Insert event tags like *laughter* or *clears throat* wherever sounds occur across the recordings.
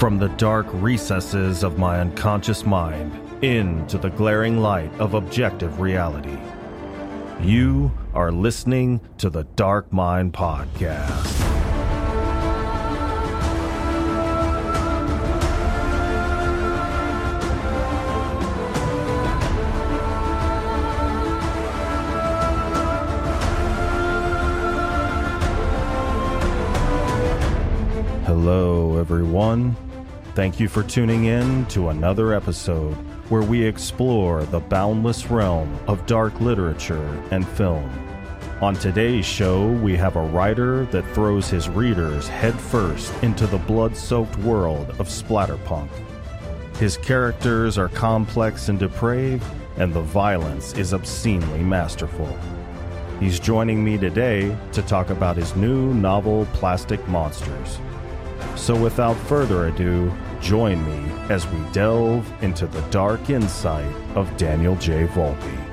From the dark recesses of my unconscious mind into the glaring light of objective reality. You are listening to the Dark Mind Podcast. Hello, everyone. Thank you for tuning in to another episode where we explore the boundless realm of dark literature and film. On today's show, we have a writer that throws his readers headfirst into the blood soaked world of splatterpunk. His characters are complex and depraved, and the violence is obscenely masterful. He's joining me today to talk about his new novel, Plastic Monsters. So, without further ado, join me as we delve into the dark insight of Daniel J. Volpe.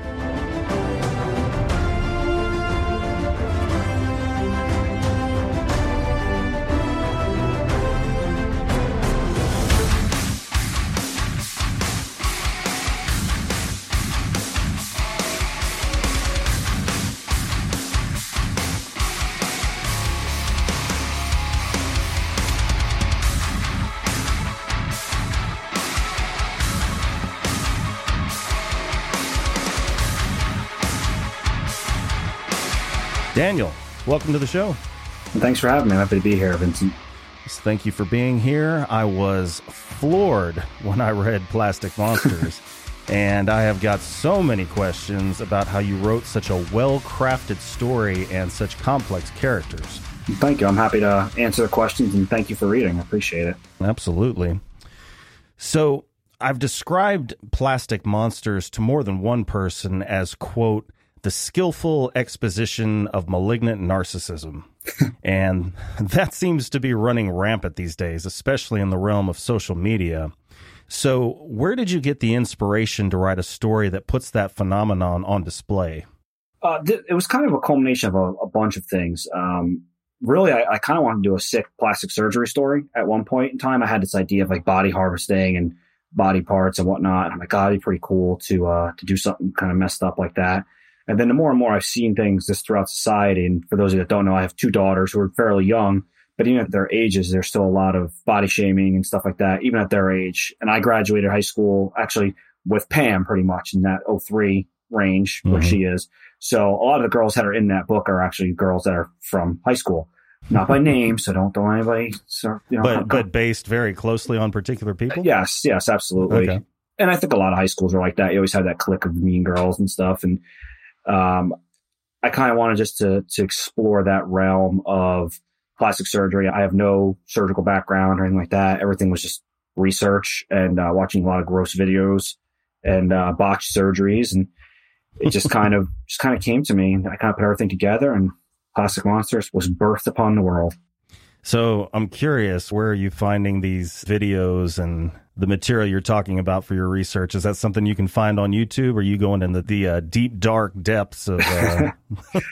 Welcome to the show. Thanks for having me. I'm happy to be here, Vincent. Thank you for being here. I was floored when I read Plastic Monsters, *laughs* and I have got so many questions about how you wrote such a well crafted story and such complex characters. Thank you. I'm happy to answer the questions and thank you for reading. I appreciate it. Absolutely. So, I've described Plastic Monsters to more than one person as, quote, the skillful exposition of malignant narcissism. *laughs* and that seems to be running rampant these days, especially in the realm of social media. So, where did you get the inspiration to write a story that puts that phenomenon on display? Uh, th- it was kind of a culmination of a, a bunch of things. Um, really, I, I kind of wanted to do a sick plastic surgery story at one point in time. I had this idea of like body harvesting and body parts and whatnot. And I'm like, God, it'd be pretty cool to uh, to do something kind of messed up like that. And then the more and more I've seen things just throughout society, and for those of you that don't know, I have two daughters who are fairly young, but even at their ages, there's still a lot of body shaming and stuff like that, even at their age. And I graduated high school actually with Pam pretty much in that 03 range where mm-hmm. she is. So a lot of the girls that are in that book are actually girls that are from high school. Not by name, so don't don't anybody. So, you know, but but based very closely on particular people. Yes, yes, absolutely. Okay. And I think a lot of high schools are like that. You always have that clique of mean girls and stuff. And um, I kind of wanted just to to explore that realm of plastic surgery. I have no surgical background or anything like that. Everything was just research and uh, watching a lot of gross videos and uh, botched surgeries, and it just kind of *laughs* just kind of came to me. I kind of put everything together, and Plastic Monsters was birthed upon the world. So I'm curious, where are you finding these videos and the material you're talking about for your research? Is that something you can find on YouTube, or are you going into the uh, deep, dark depths of uh,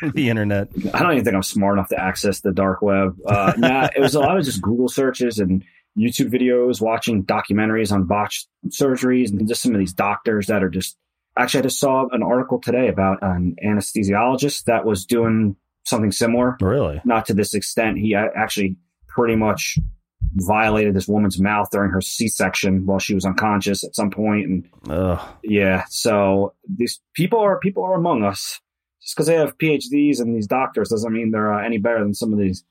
*laughs* the internet? I don't even think I'm smart enough to access the dark web. Uh, nah, it was a lot of just Google searches and YouTube videos, watching documentaries on botched surgeries, and just some of these doctors that are just. Actually, I just saw an article today about an anesthesiologist that was doing something similar. Really? Not to this extent. He actually pretty much violated this woman's mouth during her C-section while she was unconscious at some. And Ugh. yeah, so these people are people are among us. Just because they have PhDs and these doctors doesn't mean they're uh, any better than some of these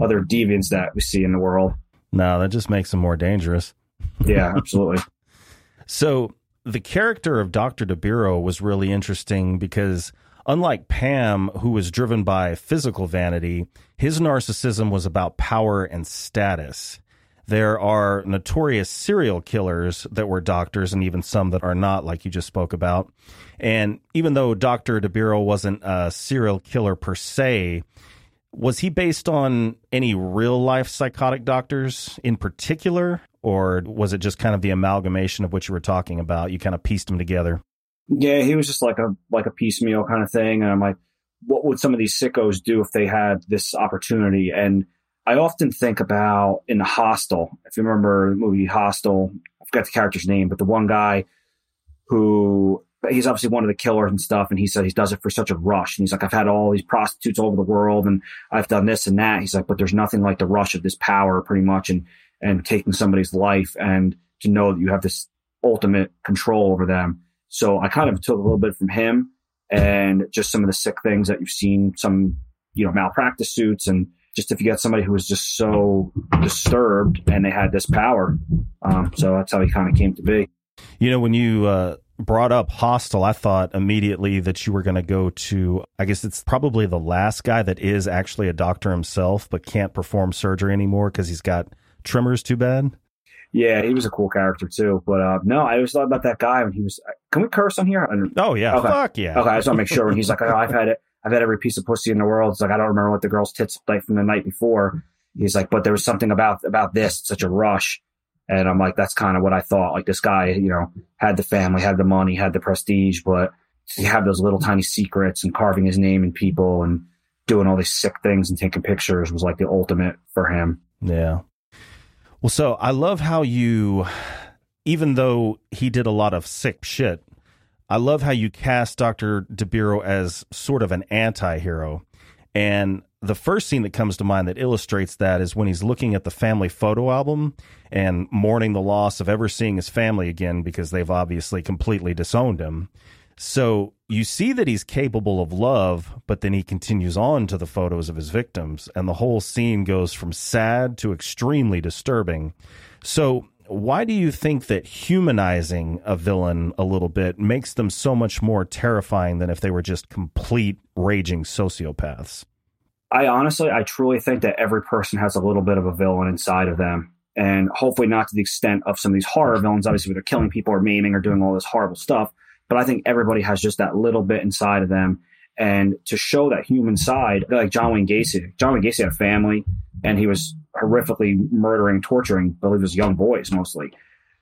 other deviants that we see in the world. No, that just makes them more dangerous. Yeah, *laughs* absolutely. so the character of Dr. DeBiro was really interesting because Unlike Pam, who was driven by physical vanity, his narcissism was about power and status. There are notorious serial killers that were doctors and even some that are not, like you just spoke about. And even though Dr. DeBiro wasn't a serial killer per se, was he based on any real life psychotic doctors in particular? Or was it just kind of the amalgamation of what you were talking about? You kind of pieced them together? Yeah, he was just like a like a piecemeal kind of thing. And I'm like, what would some of these sickos do if they had this opportunity? And I often think about in the Hostel. If you remember the movie Hostel, I forgot the character's name, but the one guy who he's obviously one of the killers and stuff. And he said he does it for such a rush. And he's like, I've had all these prostitutes all over the world and I've done this and that. He's like, but there's nothing like the rush of this power pretty much and, and taking somebody's life and to know that you have this ultimate control over them. So I kind of took a little bit from him and just some of the sick things that you've seen, some, you know, malpractice suits and just if you got somebody who was just so disturbed and they had this power. Um, so that's how he kind of came to be. You know, when you, uh, brought up Hostel, I thought immediately that you were going to go to, I guess it's probably the last guy that is actually a doctor himself, but can't perform surgery anymore because he's got tremors too bad. Yeah, he was a cool character too. But uh, no, I always thought about that guy when he was. Can we curse on here? Oh yeah, okay. fuck yeah. Okay, I just want to make sure when he's like, oh, I've had it. I've had every piece of pussy in the world. It's like I don't remember what the girl's tits like from the night before. He's like, but there was something about about this, such a rush. And I'm like, that's kind of what I thought. Like this guy, you know, had the family, had the money, had the prestige, but he had those little tiny secrets and carving his name in people and doing all these sick things and taking pictures was like the ultimate for him. Yeah. Well, so I love how you, even though he did a lot of sick shit, I love how you cast Dr. DeBiro as sort of an anti hero. And the first scene that comes to mind that illustrates that is when he's looking at the family photo album and mourning the loss of ever seeing his family again because they've obviously completely disowned him. So you see that he's capable of love, but then he continues on to the photos of his victims, and the whole scene goes from sad to extremely disturbing. So, why do you think that humanizing a villain a little bit makes them so much more terrifying than if they were just complete raging sociopaths? I honestly, I truly think that every person has a little bit of a villain inside of them. And hopefully not to the extent of some of these horror villains, obviously, where they're killing people or maiming or doing all this horrible stuff. But I think everybody has just that little bit inside of them. And to show that human side, like John Wayne Gacy, John Wayne Gacy had a family and he was horrifically murdering, torturing, I believe it was young boys mostly.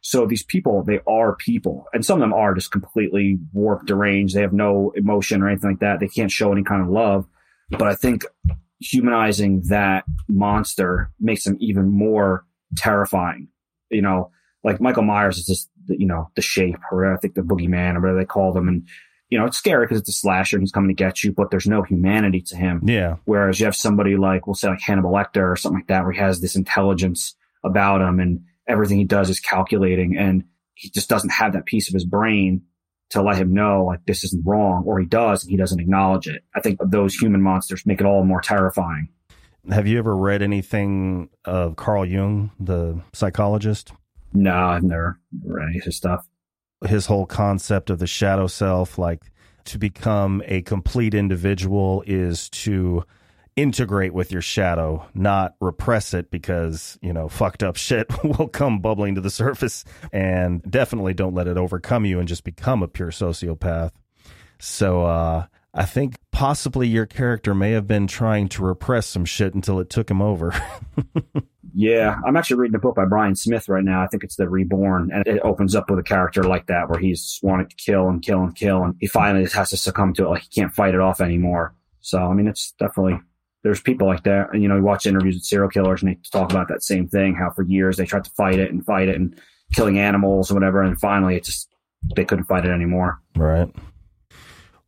So these people, they are people. And some of them are just completely warped, deranged. They have no emotion or anything like that. They can't show any kind of love. But I think humanizing that monster makes them even more terrifying. You know, like Michael Myers is just, you know, the shape, or I think the boogeyman, or whatever they call them. And, you know, it's scary because it's a slasher and he's coming to get you, but there's no humanity to him. Yeah. Whereas you have somebody like, we'll say like Hannibal Lecter or something like that, where he has this intelligence about him and everything he does is calculating and he just doesn't have that piece of his brain to let him know like this isn't wrong, or he does and he doesn't acknowledge it. I think those human monsters make it all more terrifying. Have you ever read anything of Carl Jung, the psychologist? No, I've never read any of his stuff. His whole concept of the shadow self, like to become a complete individual, is to integrate with your shadow, not repress it because, you know, fucked up shit *laughs* will come bubbling to the surface. And definitely don't let it overcome you and just become a pure sociopath. So, uh, I think possibly your character may have been trying to repress some shit until it took him over. *laughs* yeah, I'm actually reading a book by Bryan Smith right now. I think it's The Reborn, and it opens up with a character like that where he's wanting to kill and kill and kill, and he finally just has to succumb to it. Like he can't fight it off anymore. So, I mean, it's definitely there's people like that. And, you know, you watch interviews with serial killers and they talk about that same thing, how for years they tried to fight it and fight it and killing animals and whatever. And finally it just, they couldn't fight it anymore. Right.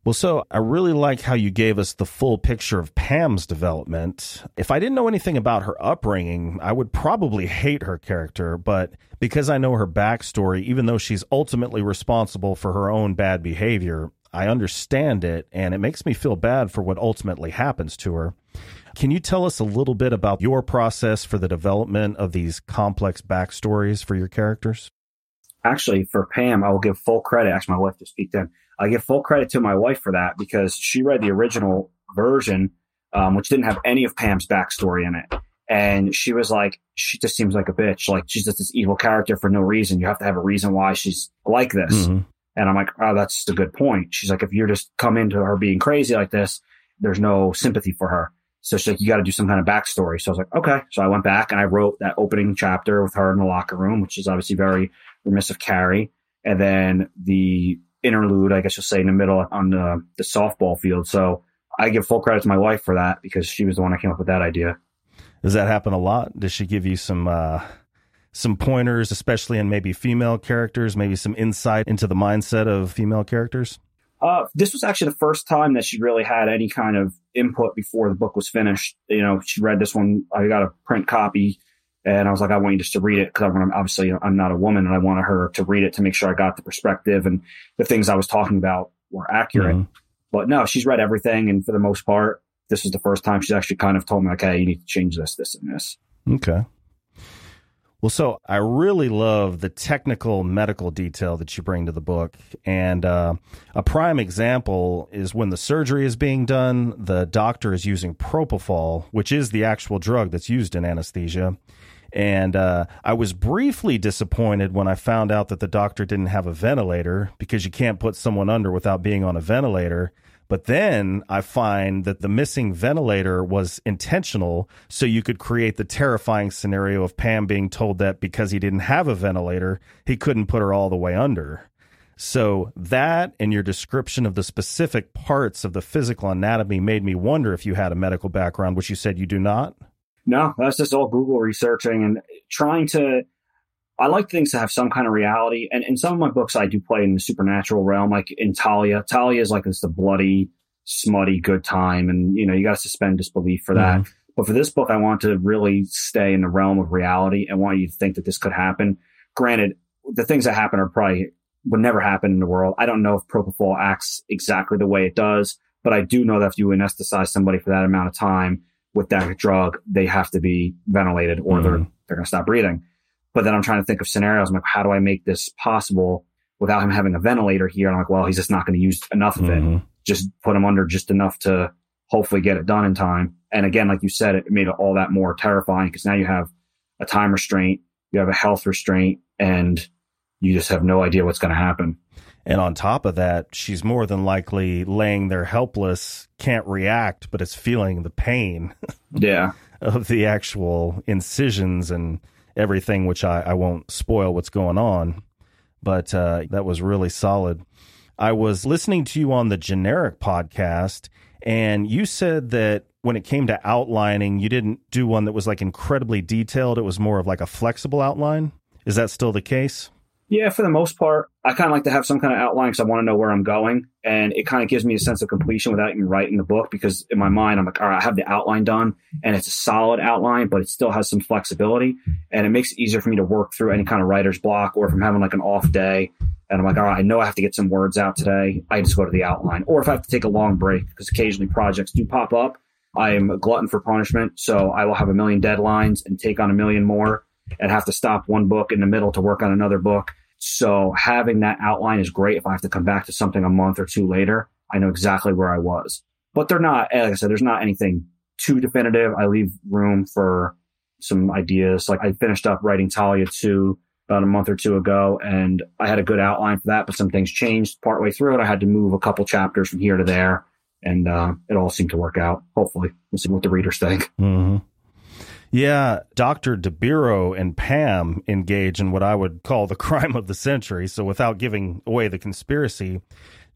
Well, so I really like how you gave us the full picture of Pam's development. If I didn't know anything about her upbringing, I would probably hate her character. But because I know her backstory, even though she's ultimately responsible for her own bad behavior, I understand it and it makes me feel bad for what ultimately happens to her. Can you tell us a little bit about your process for the development of these complex backstories for your characters? Actually, for Pam, I will give full credit. Actually, my wife just speak then. I give full credit to my wife for that because she read the original version, um, which didn't have any of Pam's backstory in it. And she was like, she just seems like a bitch. Like she's just this evil character for no reason. You have to have a reason why she's like this. Mm-hmm. And I'm like, oh, that's a good point. She's like, if you're just come into her being crazy like this, there's no sympathy for her. So she's like, you got to do some kind of backstory. So I was like, okay. So I went back and I wrote that opening chapter with her in the locker room, which is obviously very remiss of Carrie. And then the interlude, I guess you'll say in the middle on the, the softball field. So I give full credit to my wife for that because she was the one that came up with that idea. Does that happen a lot? Does she give you some uh, some pointers, especially in maybe female characters, maybe some insight into the mindset of female characters? Uh, this was actually the first time that she really had any kind of input before the book was finished. You know, she read this one. I got a print copy, and I was like, I want you just to read it because I'm obviously I'm not a woman, and I wanted her to read it to make sure I got the perspective and the things I was talking about were accurate. Mm-hmm. But no, she's read everything, and for the most part, this was the first time she's actually kind of told me, okay, you need to change this, this, and this. Okay. Well, so I really love the technical medical detail that you bring to the book. And uh, a prime example is when the surgery is being done, the doctor is using propofol, which is the actual drug that's used in anesthesia. And uh, I was briefly disappointed when I found out that the doctor didn't have a ventilator because you can't put someone under without being on a ventilator. But then I find that the missing ventilator was intentional. So you could create the terrifying scenario of Pam being told that because he didn't have a ventilator, he couldn't put her all the way under. So that and your description of the specific parts of the physical anatomy made me wonder if you had a medical background, which you said you do not. No, that's just all Google researching and trying to I like things to have some kind of reality. And in some of my books, I do play in the supernatural realm, like in Talia. Talia is like this the bloody, smutty good time. And, you know, you got to suspend disbelief for that. Mm-hmm. But for this book, I want to really stay in the realm of reality and want you to think that this could happen. Granted, the things that happen are probably would never happen in the world. I don't know if propofol acts exactly the way it does, but I do know that if you anesthetize somebody for that amount of time with that drug, they have to be ventilated or mm-hmm. they're, they're going to stop breathing. But then I'm trying to think of scenarios. I'm like, how do I make this possible without him having a ventilator here? And I'm like, well, he's just not going to use enough of mm-hmm. it. Just put him under just enough to hopefully get it done in time. And again, like you said, it made it all that more terrifying because now you have a time restraint, you have a health restraint, and you just have no idea what's going to happen. And on top of that, she's more than likely laying there helpless, can't react, but is feeling the pain. Yeah. *laughs* of the actual incisions and everything, which I, I won't spoil what's going on. But uh, that was really solid. I was listening to you on the generic podcast, and you said that when it came to outlining, you didn't do one that was like incredibly detailed. It was more of like a flexible outline. Is that still the case? Yeah, for the most part, I kind of like to have some kind of outline because I want to know where I'm going, and it kind of gives me a sense of completion without even writing the book. Because in my mind, I'm like, all right, I have the outline done, and it's a solid outline, but it still has some flexibility, and it makes it easier for me to work through any kind of writer's block, or if I'm having like an off day, and I'm like, all right, I know I have to get some words out today. I just go to the outline, or if I have to take a long break, because occasionally projects do pop up. I am a glutton for punishment, so I will have a million deadlines and take on a million more and have to stop one book in the middle to work on another book. So having that outline is great. If I have to come back to something a month or two later, I know exactly where I was. But they're not, like I said, there's not anything too definitive. I leave room for some ideas. Like I finished up writing Talia 2 about a month or two ago and I had a good outline for that, but some things changed partway through it. I had to move a couple chapters from here to there and uh, it all seemed to work out. Hopefully, we'll see what the readers think. Mm-hmm. Yeah, Dr. DeBiro and Pam engage in what I would call the *laughs* crime of the century. So, without giving away the conspiracy,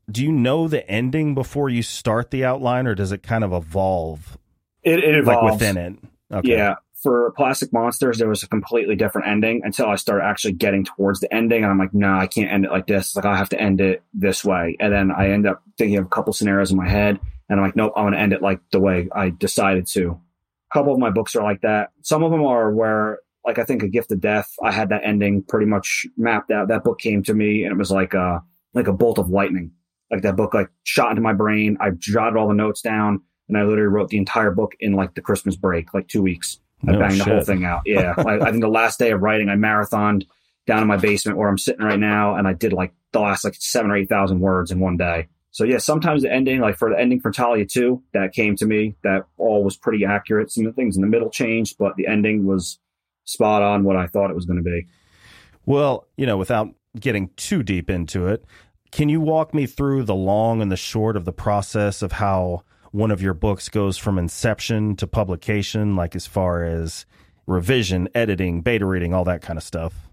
do you know the ending before you start the outline, or does it kind of evolve? It, it evolves. Like within it. Okay. Yeah. For Plastic Monsters, there was a completely different ending until I started actually getting towards the ending. And I'm like, no, I can't end it like this. Like, I have to end it this way. And then I end up thinking of a couple scenarios in my head. And I'm like, nope, I'm going to end it like the way I decided to couple of my books are like that. Some of them are where, like, I think A Gift of Death, I had that ending pretty much mapped out. That book came to me and it was like a, like a bolt of lightning. Like that book, like shot into my brain. I jotted all the notes down and I literally wrote the entire book in like the Christmas break, like two weeks. I no banged shit. the whole thing out. Yeah. I, I think the last day of writing, I marathoned down in my basement where I'm sitting right now and I did like the last like seven or 8,000 words in one day. So yeah, sometimes the ending, like for the ending for Talia 2, that came to me, that all was pretty accurate. Some of the things in the middle changed, but the ending was spot on what I thought it was going to be. Well, you know, without getting too deep into it, can you walk me through the long and the short of the process of how one of your books goes from inception to publication, like as far as revision, editing, beta reading, all that kind of stuff?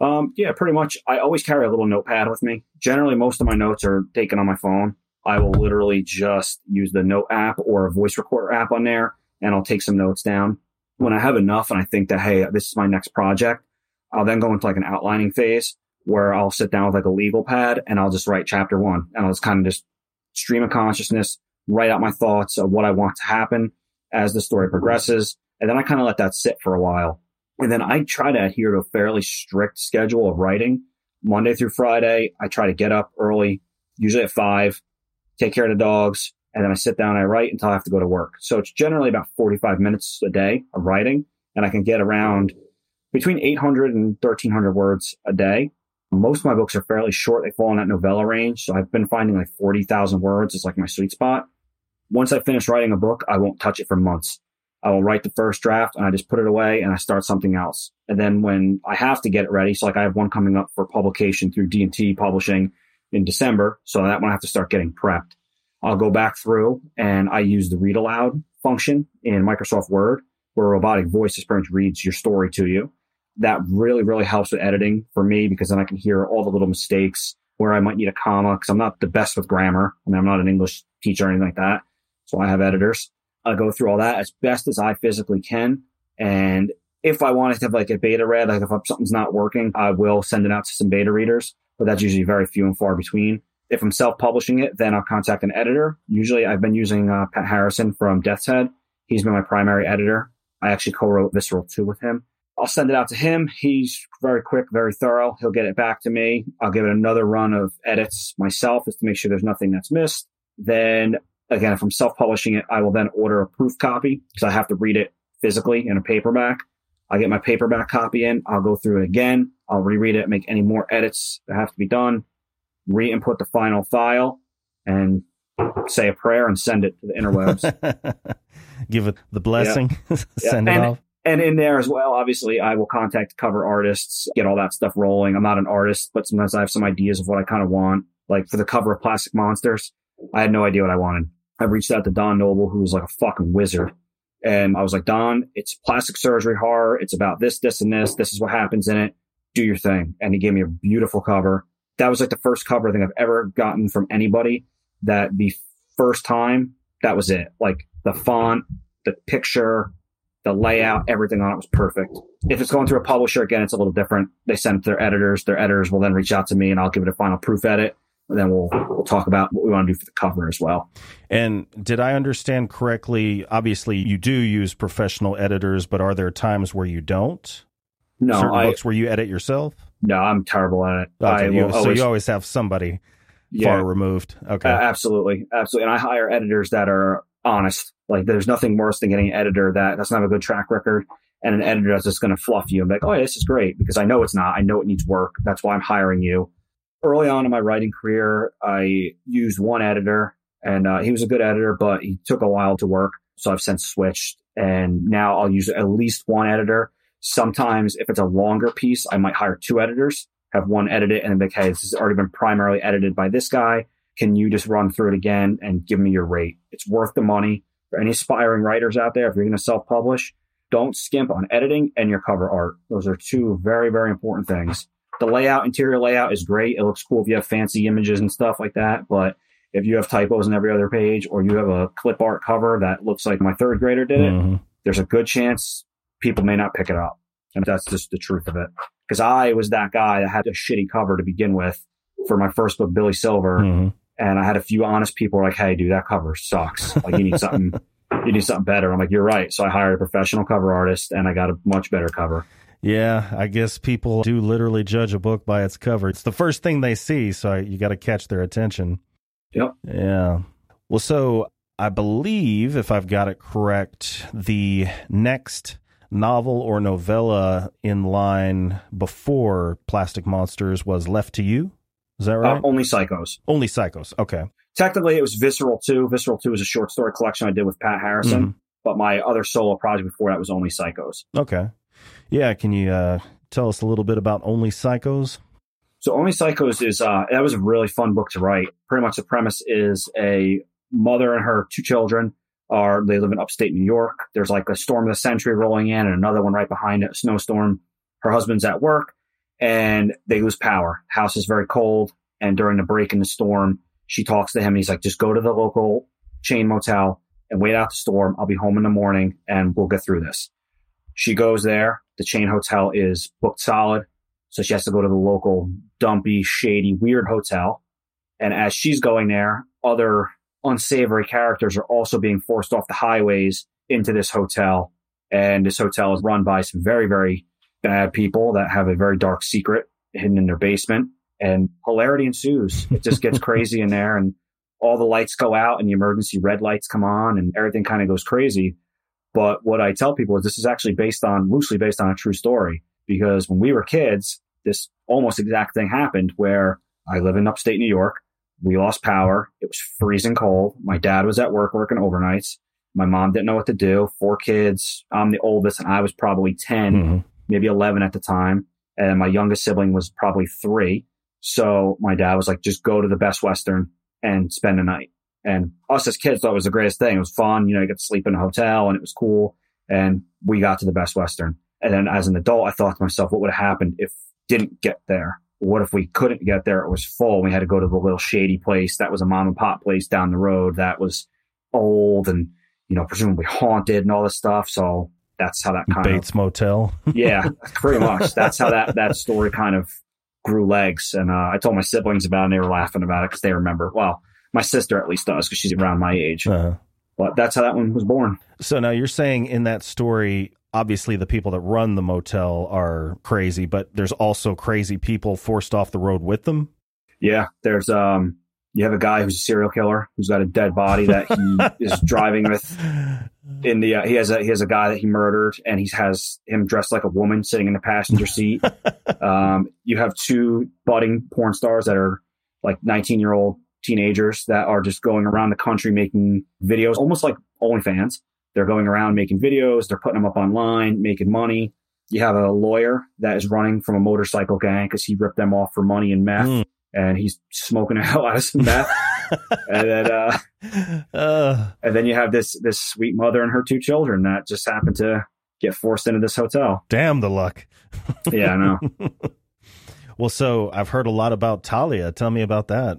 Um, yeah, pretty much. I always carry a little notepad with me. Generally, most of my notes are taken on my phone. I will literally just use the note app or a voice recorder app on there and I'll take some notes down. When I have enough and I think that, hey, this is my next project, I'll then go into like an outlining phase where I'll sit down with like a legal pad and I'll just write chapter one and I'll just kind of just stream of consciousness, write out my thoughts of what I want to happen as the story progresses. And then I kind of let that sit for a while. And then I try to adhere to a fairly strict schedule of writing Monday through Friday. I try to get up early, usually at five, take care of the dogs, and then I sit down and I write until I have to go to work. So it's generally about 45 minutes a day of writing, and I can get around between 800 and 1300 words a day. Most of my books are fairly short. They fall in that novella range. So I've been finding like 40,000 words is like my sweet spot. Once I finish writing a book, I won't touch it for months. I will write the first draft and I just put it away and I start something else. And then when I have to get it ready, so like I have one coming up for publication through D&T Publishing in December. So that one I have to start getting prepped. I'll go back through and I use the read aloud function in Microsoft Word where a robotic voice much reads your story to you. That really, really helps with editing for me because then I can hear all the little mistakes where I might need a comma because I'm not the best with grammar. I mean, I'm not an English teacher or anything like that. So I have editors. I go through all that as best as I physically can. And if I wanted to have like a beta read, like if something's not working, I will send it out to some beta readers, but that's usually very few and far between. If I'm self-publishing it, then I'll contact an editor. Usually I've been using uh, Pat Harrison from Death's Head. He's been my primary editor. I actually co-wrote Visceral 2 with him. I'll send it out to him. He's very quick, very thorough. He'll get it back to me. I'll give it another run of edits myself just to make sure there's nothing that's missed. Then again, if I'm self-publishing it, I will then order a proof copy because I have to read it physically in a paperback. I get my paperback copy in. I'll go through it again. I'll reread it, make any more edits that have to be done, re-input the final file, and say a prayer and send it to the interwebs. *laughs* Give it the blessing, yeah. *laughs* send yeah. it and, off. And in there as well, obviously, I will contact cover artists, get all that stuff rolling. I'm not an artist, but sometimes I have some ideas of what I kind of want. Like for the cover of Plastic Monsters, I had no idea what I wanted. I reached out to Don Noble, who was like a fucking wizard. And I was like, Don, it's plastic surgery horror. It's about this, this, and this. This is what happens in it. Do your thing. And he gave me a beautiful cover. That was like the first cover I think I've ever gotten from anybody that the first time, that was it. Like the font, the picture, the layout, everything on it was perfect. If it's going through a publisher, again, it's a little different. They send it to their editors. Their editors will then reach out to me and I'll give it a final proof edit then we'll we'll talk about what we want to do for the cover as well. And did I understand correctly? Obviously, you do use professional editors, but are there times where you don't? No, Certain I, books where you edit yourself. No, I'm terrible at it. Okay, you, so you always have somebody yeah, far removed. Okay, uh, absolutely, absolutely. And I hire editors that are honest. Like, there's nothing worse than getting an editor that doesn't have a good track record. And an editor that's just going to fluff you and be like, oh, yeah, this is great because I know it's not. I know it needs work. That's why I'm hiring you early on in my writing career, I used one editor and uh, he was a good editor, but he took a while to work. So I've since switched and now I'll use at least one editor. Sometimes if it's a longer piece, I might hire two editors, have one edit it and then be like, Hey, this has already been primarily edited by this guy. Can you just run through it again and give me your rate? It's worth the money for any aspiring writers out there. If you're going to self publish, don't skimp on editing and your cover art. Those are two very, very important things the layout, interior layout is great. It looks cool if you have fancy images and stuff like that. But if you have typos in every other page or you have a clip art cover that looks like my third grader did it, mm-hmm. there's a good chance people may not pick it up. And that's just the truth of it. Because I was that guy that had a shitty cover to begin with for my first book, Billy Silver. Mm-hmm. And I had a few honest people like, Hey, dude, that cover sucks. Like you need something, you need something better. I'm like, you're right. So I hired a professional cover artist and I got a much better cover. Yeah, I guess people do literally judge a book by its cover. It's the first thing they see, so you got to catch their attention. Yep. Yeah. Well, so I believe, if I've got it correct, the next novel or novella in line before Plastic Monsters was Left to You. Is that uh, right? Uh, only Psychos. Only Psychos. Okay. Technically, it was Visceral 2. Visceral 2 is a short story collection I did with Pat Harrison, mm-hmm. but my other solo project before that was Only Psychos. Okay. Yeah, can you uh, tell us a little bit about Only Psychos? So Only Psychos is uh, that was a really fun book to write. Pretty much the premise is a mother and her two children are they live in upstate New York. There's like a storm of the century rolling in, and another one right behind it, a snowstorm. Her husband's at work, and they lose power. House is very cold, and during the break in the storm, she talks to him, and he's like, "Just go to the local chain motel and wait out the storm. I'll be home in the morning, and we'll get through this." She goes there. The chain hotel is booked solid. So she has to go to the local dumpy, shady, weird hotel. And as she's going there, other unsavory characters are also being forced off the highways into this hotel. And this hotel is run by some very, very bad people that have a very dark secret hidden in their basement. And hilarity ensues. It just gets *laughs* crazy in there and all the lights go out and the emergency red lights come on and everything kind of goes crazy. But what I tell people is this is actually based on loosely based on a true story because when we were kids, this almost exact thing happened where I live in upstate New York. We lost power. It was freezing cold. My dad was at work working overnights. My mom didn't know what to do. Four kids. I'm the oldest and I was probably 10, mm-hmm. maybe 11 at the time. And my youngest sibling was probably three. So my dad was like, just go to the best Western and spend the night. And us as kids thought it was the greatest thing. It was fun. You know, you get to sleep in a hotel and it was cool. And we got to the best Western. And then as an adult, I thought to myself, what would have happened if didn't get there? What if we couldn't get there? It was full. We had to go to the little shady place that was a mom and pop place down the road that was old and, you know, presumably haunted and all this stuff. So that's how that kind Bates of, Bates Motel. *laughs* yeah, pretty much. That's how that, that story kind of grew legs. And, uh, I told my siblings about it and they were laughing about it because they remember, well, my sister at least does because she's around my age. Uh-huh. But that's how that one was born. So now you're saying in that story, obviously the people that run the motel are crazy, but there's also crazy people forced off the road with them. Yeah, there's um you have a guy who's a serial killer who's got a dead body that he *laughs* is driving with *laughs* in the uh, he has a he has a guy that he murdered and he has him dressed like a woman sitting in the passenger seat *laughs* um, you have two budding porn stars that are like 19 year old teenagers that are just going around the country making videos almost like OnlyFans they're going around making videos, they're putting them up online, making money. You have a lawyer that is running from a motorcycle gang because he ripped them off for money and meth, mm. and he's smoking a *laughs* hell out of some meth. *laughs* and then, uh, uh, and then you have this this sweet mother and her two children that just happen to get forced into this hotel. Damn the luck. yeah, I know. *laughs* well, so I've heard a lot about Talia. Tell me about that.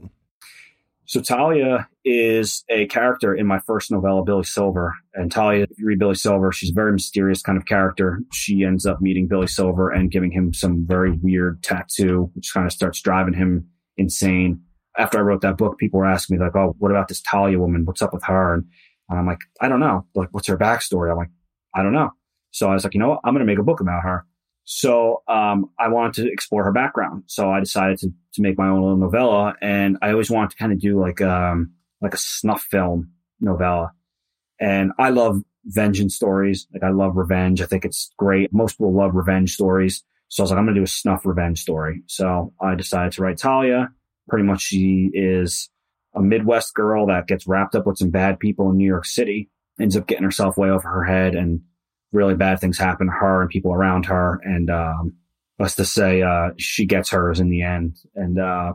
So Talia is a character in my first novella, Billy Silver. And Talia, if you read Billy Silver, she's a very mysterious kind of character. She ends up meeting Billy Silver and giving him some very weird tattoo, which kind of starts driving him insane. After I wrote that book, people were asking me like, "Oh, what about this Talia woman? What's up with her?" And I'm like, "I don't know. Like, what's her backstory?" I'm like, "I don't know." So I was like, "You know what? I'm going to make a book about her." So um, I wanted to explore her background. So I decided to to make my own little novella, and I always wanted to kind of do like um like a snuff film novella. And I love vengeance stories. Like I love revenge. I think it's great. Most people love revenge stories. So I was like, I'm going to do a snuff revenge story. So I decided to write Talia. Pretty much she is a Midwest girl that gets wrapped up with some bad people in New York City, ends up getting herself way over her head and really bad things happen to her and people around her. And, um, let's say, uh, she gets hers in the end. And, uh,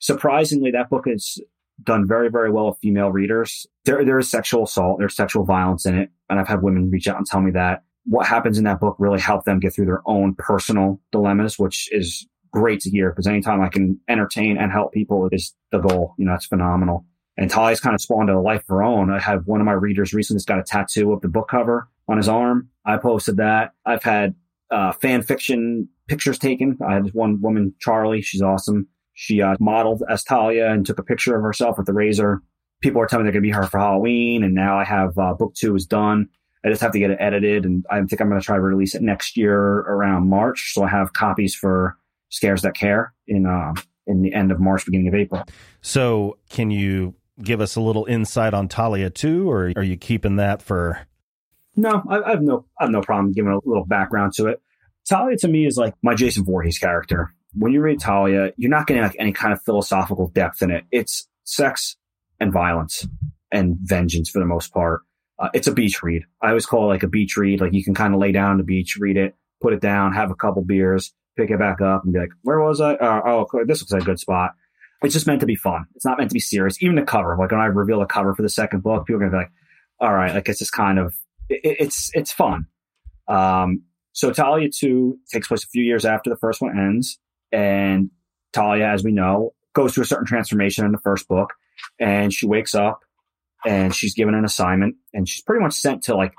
surprisingly, that book is done very, very well with female readers. There, there is sexual assault, there's sexual violence in it. And I've had women reach out and tell me that what happens in that book really helped them get through their own personal dilemmas, which is great to hear because anytime I can entertain and help people is the goal. You know, it's phenomenal. And Talia's kind of spawned a life of her own. I have one of my readers recently has got a tattoo of the book cover on his arm. I posted that. I've had uh, fan fiction pictures taken. I had one woman, Charlie. She's awesome. She uh, modeled as Talia and took a picture of herself with the razor. People are telling me they're going to be her for Halloween. And now I have uh, book two is done. I just have to get it edited. And I think I'm going to try to release it next year around March. So I have copies for Scares That Care in, uh, in the end of March, beginning of April. So can you give us a little insight on Talia too, or are you keeping that for? No, I, I have no, I have no problem giving a little background to it. Talia to me is like my Jason Voorhees character. When you read Talia, you're not getting like any kind of philosophical depth in it. It's sex and violence and vengeance for the most part. Uh, it's a beach read. I always call it like a beach read. Like you can kind of lay down on the beach, read it, put it down, have a couple beers, pick it back up, and be like, "Where was I? Uh, oh, this looks like a good spot." It's just meant to be fun. It's not meant to be serious. Even the cover, like when I reveal the cover for the second book, people are gonna be like, "All right, like it's just kind of it, it's it's fun." Um, so Talia 2 takes place a few years after the first one ends. And Talia, as we know, goes through a certain transformation in the first book. And she wakes up and she's given an assignment and she's pretty much sent to like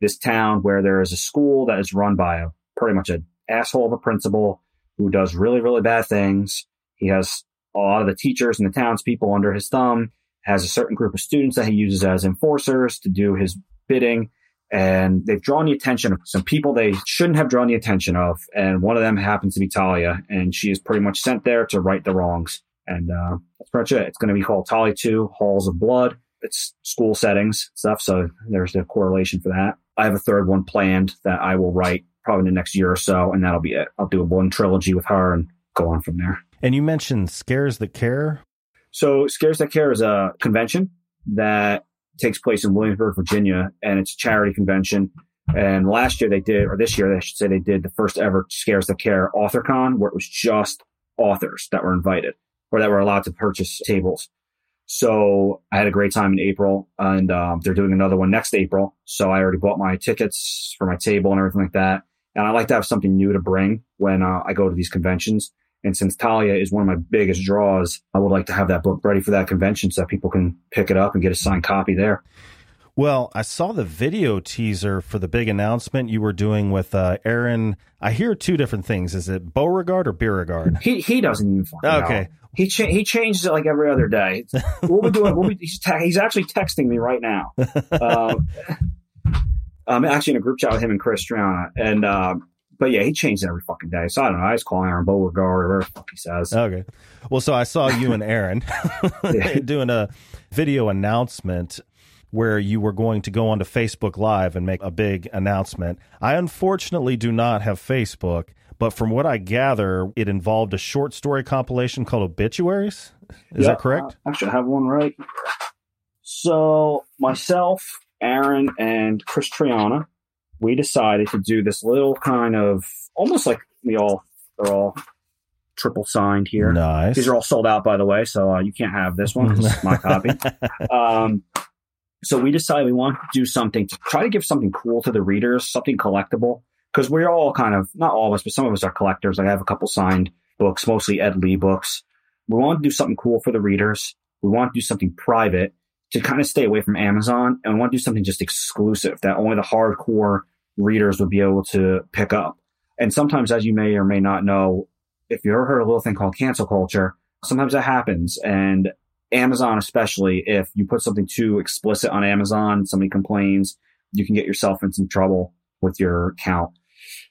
this town where there is a school that is run by a pretty much an asshole of a principal who does really, really bad things. He has a lot of the teachers and the townspeople under his thumb, has a certain group of students that he uses as enforcers to do his bidding. And they've drawn the attention of some people they shouldn't have drawn the attention of. And one of them happens to be Talia. And she is pretty much sent there to right the wrongs. And uh, that's pretty much it. It's going to be called Talia 2 Halls of Blood. It's school settings stuff. So there's the correlation for that. I have a third one planned that I will write probably in the next year or so. And that'll be it. I'll do a one trilogy with her and go on from there. And you mentioned Scares That Care. So Scares That Care is a convention that takes place in Williamsburg, Virginia, and it's a charity convention. And last year they did, or this year I should say, they did the first ever Scares That Care AuthorCon, where it was just authors that were invited or that were allowed to purchase tables. So I had a great time in April, and um, they're doing another one next April. So I already bought my tickets for my table and everything like that. And I like to have something new to bring when uh, I go to these conventions. And since Talia is one of my biggest draws, I would like to have that book ready for that convention so that people can pick it up and get a signed copy there. Well, I saw the video teaser for the big announcement you were doing with uh, Aron. I hear two different things. Is it Beauregard or Beauregard? He he doesn't even fucking Okay. know. He cha- he changes it like every other day. *laughs* What we're doing, we'll be, he's, te- he's actually texting me right now. Um, *laughs* I'm actually in a group chat with him and Chris Triana, and um, but yeah, he changes every fucking day. So I don't know. I just call Aron Beauregard or whatever the fuck he says. Okay. Well, so I saw you and Aron *laughs* doing a video announcement where you were going to go onto Facebook Live and make a big announcement. I unfortunately do not have Facebook, but from what I gather, it involved a short story compilation called Obituaries. Is Yeah, that correct? actually, I have one right. So myself, Aron, and Chris Triana, we decided to do this little kind of almost like we all they're all triple signed here. nice. These are all sold out, by the way, so uh, you can't have this one. 'cause it's my *laughs* copy. Um, so we decided we want to do something to try to give something cool to the readers, something collectible, because we're all kind of not all of us, but some of us are collectors. Like I have a couple signed books, mostly Ed Lee books. We want to do something cool for the readers. We want to do something private to kind of stay away from Amazon, and we want to do something just exclusive that only the hardcore readers would be able to pick up. And sometimes, as you may or may not know, if you ever heard a little thing called cancel culture, sometimes that happens. And Amazon, especially if you put something too explicit on Amazon, somebody complains, you can get yourself in some trouble with your account.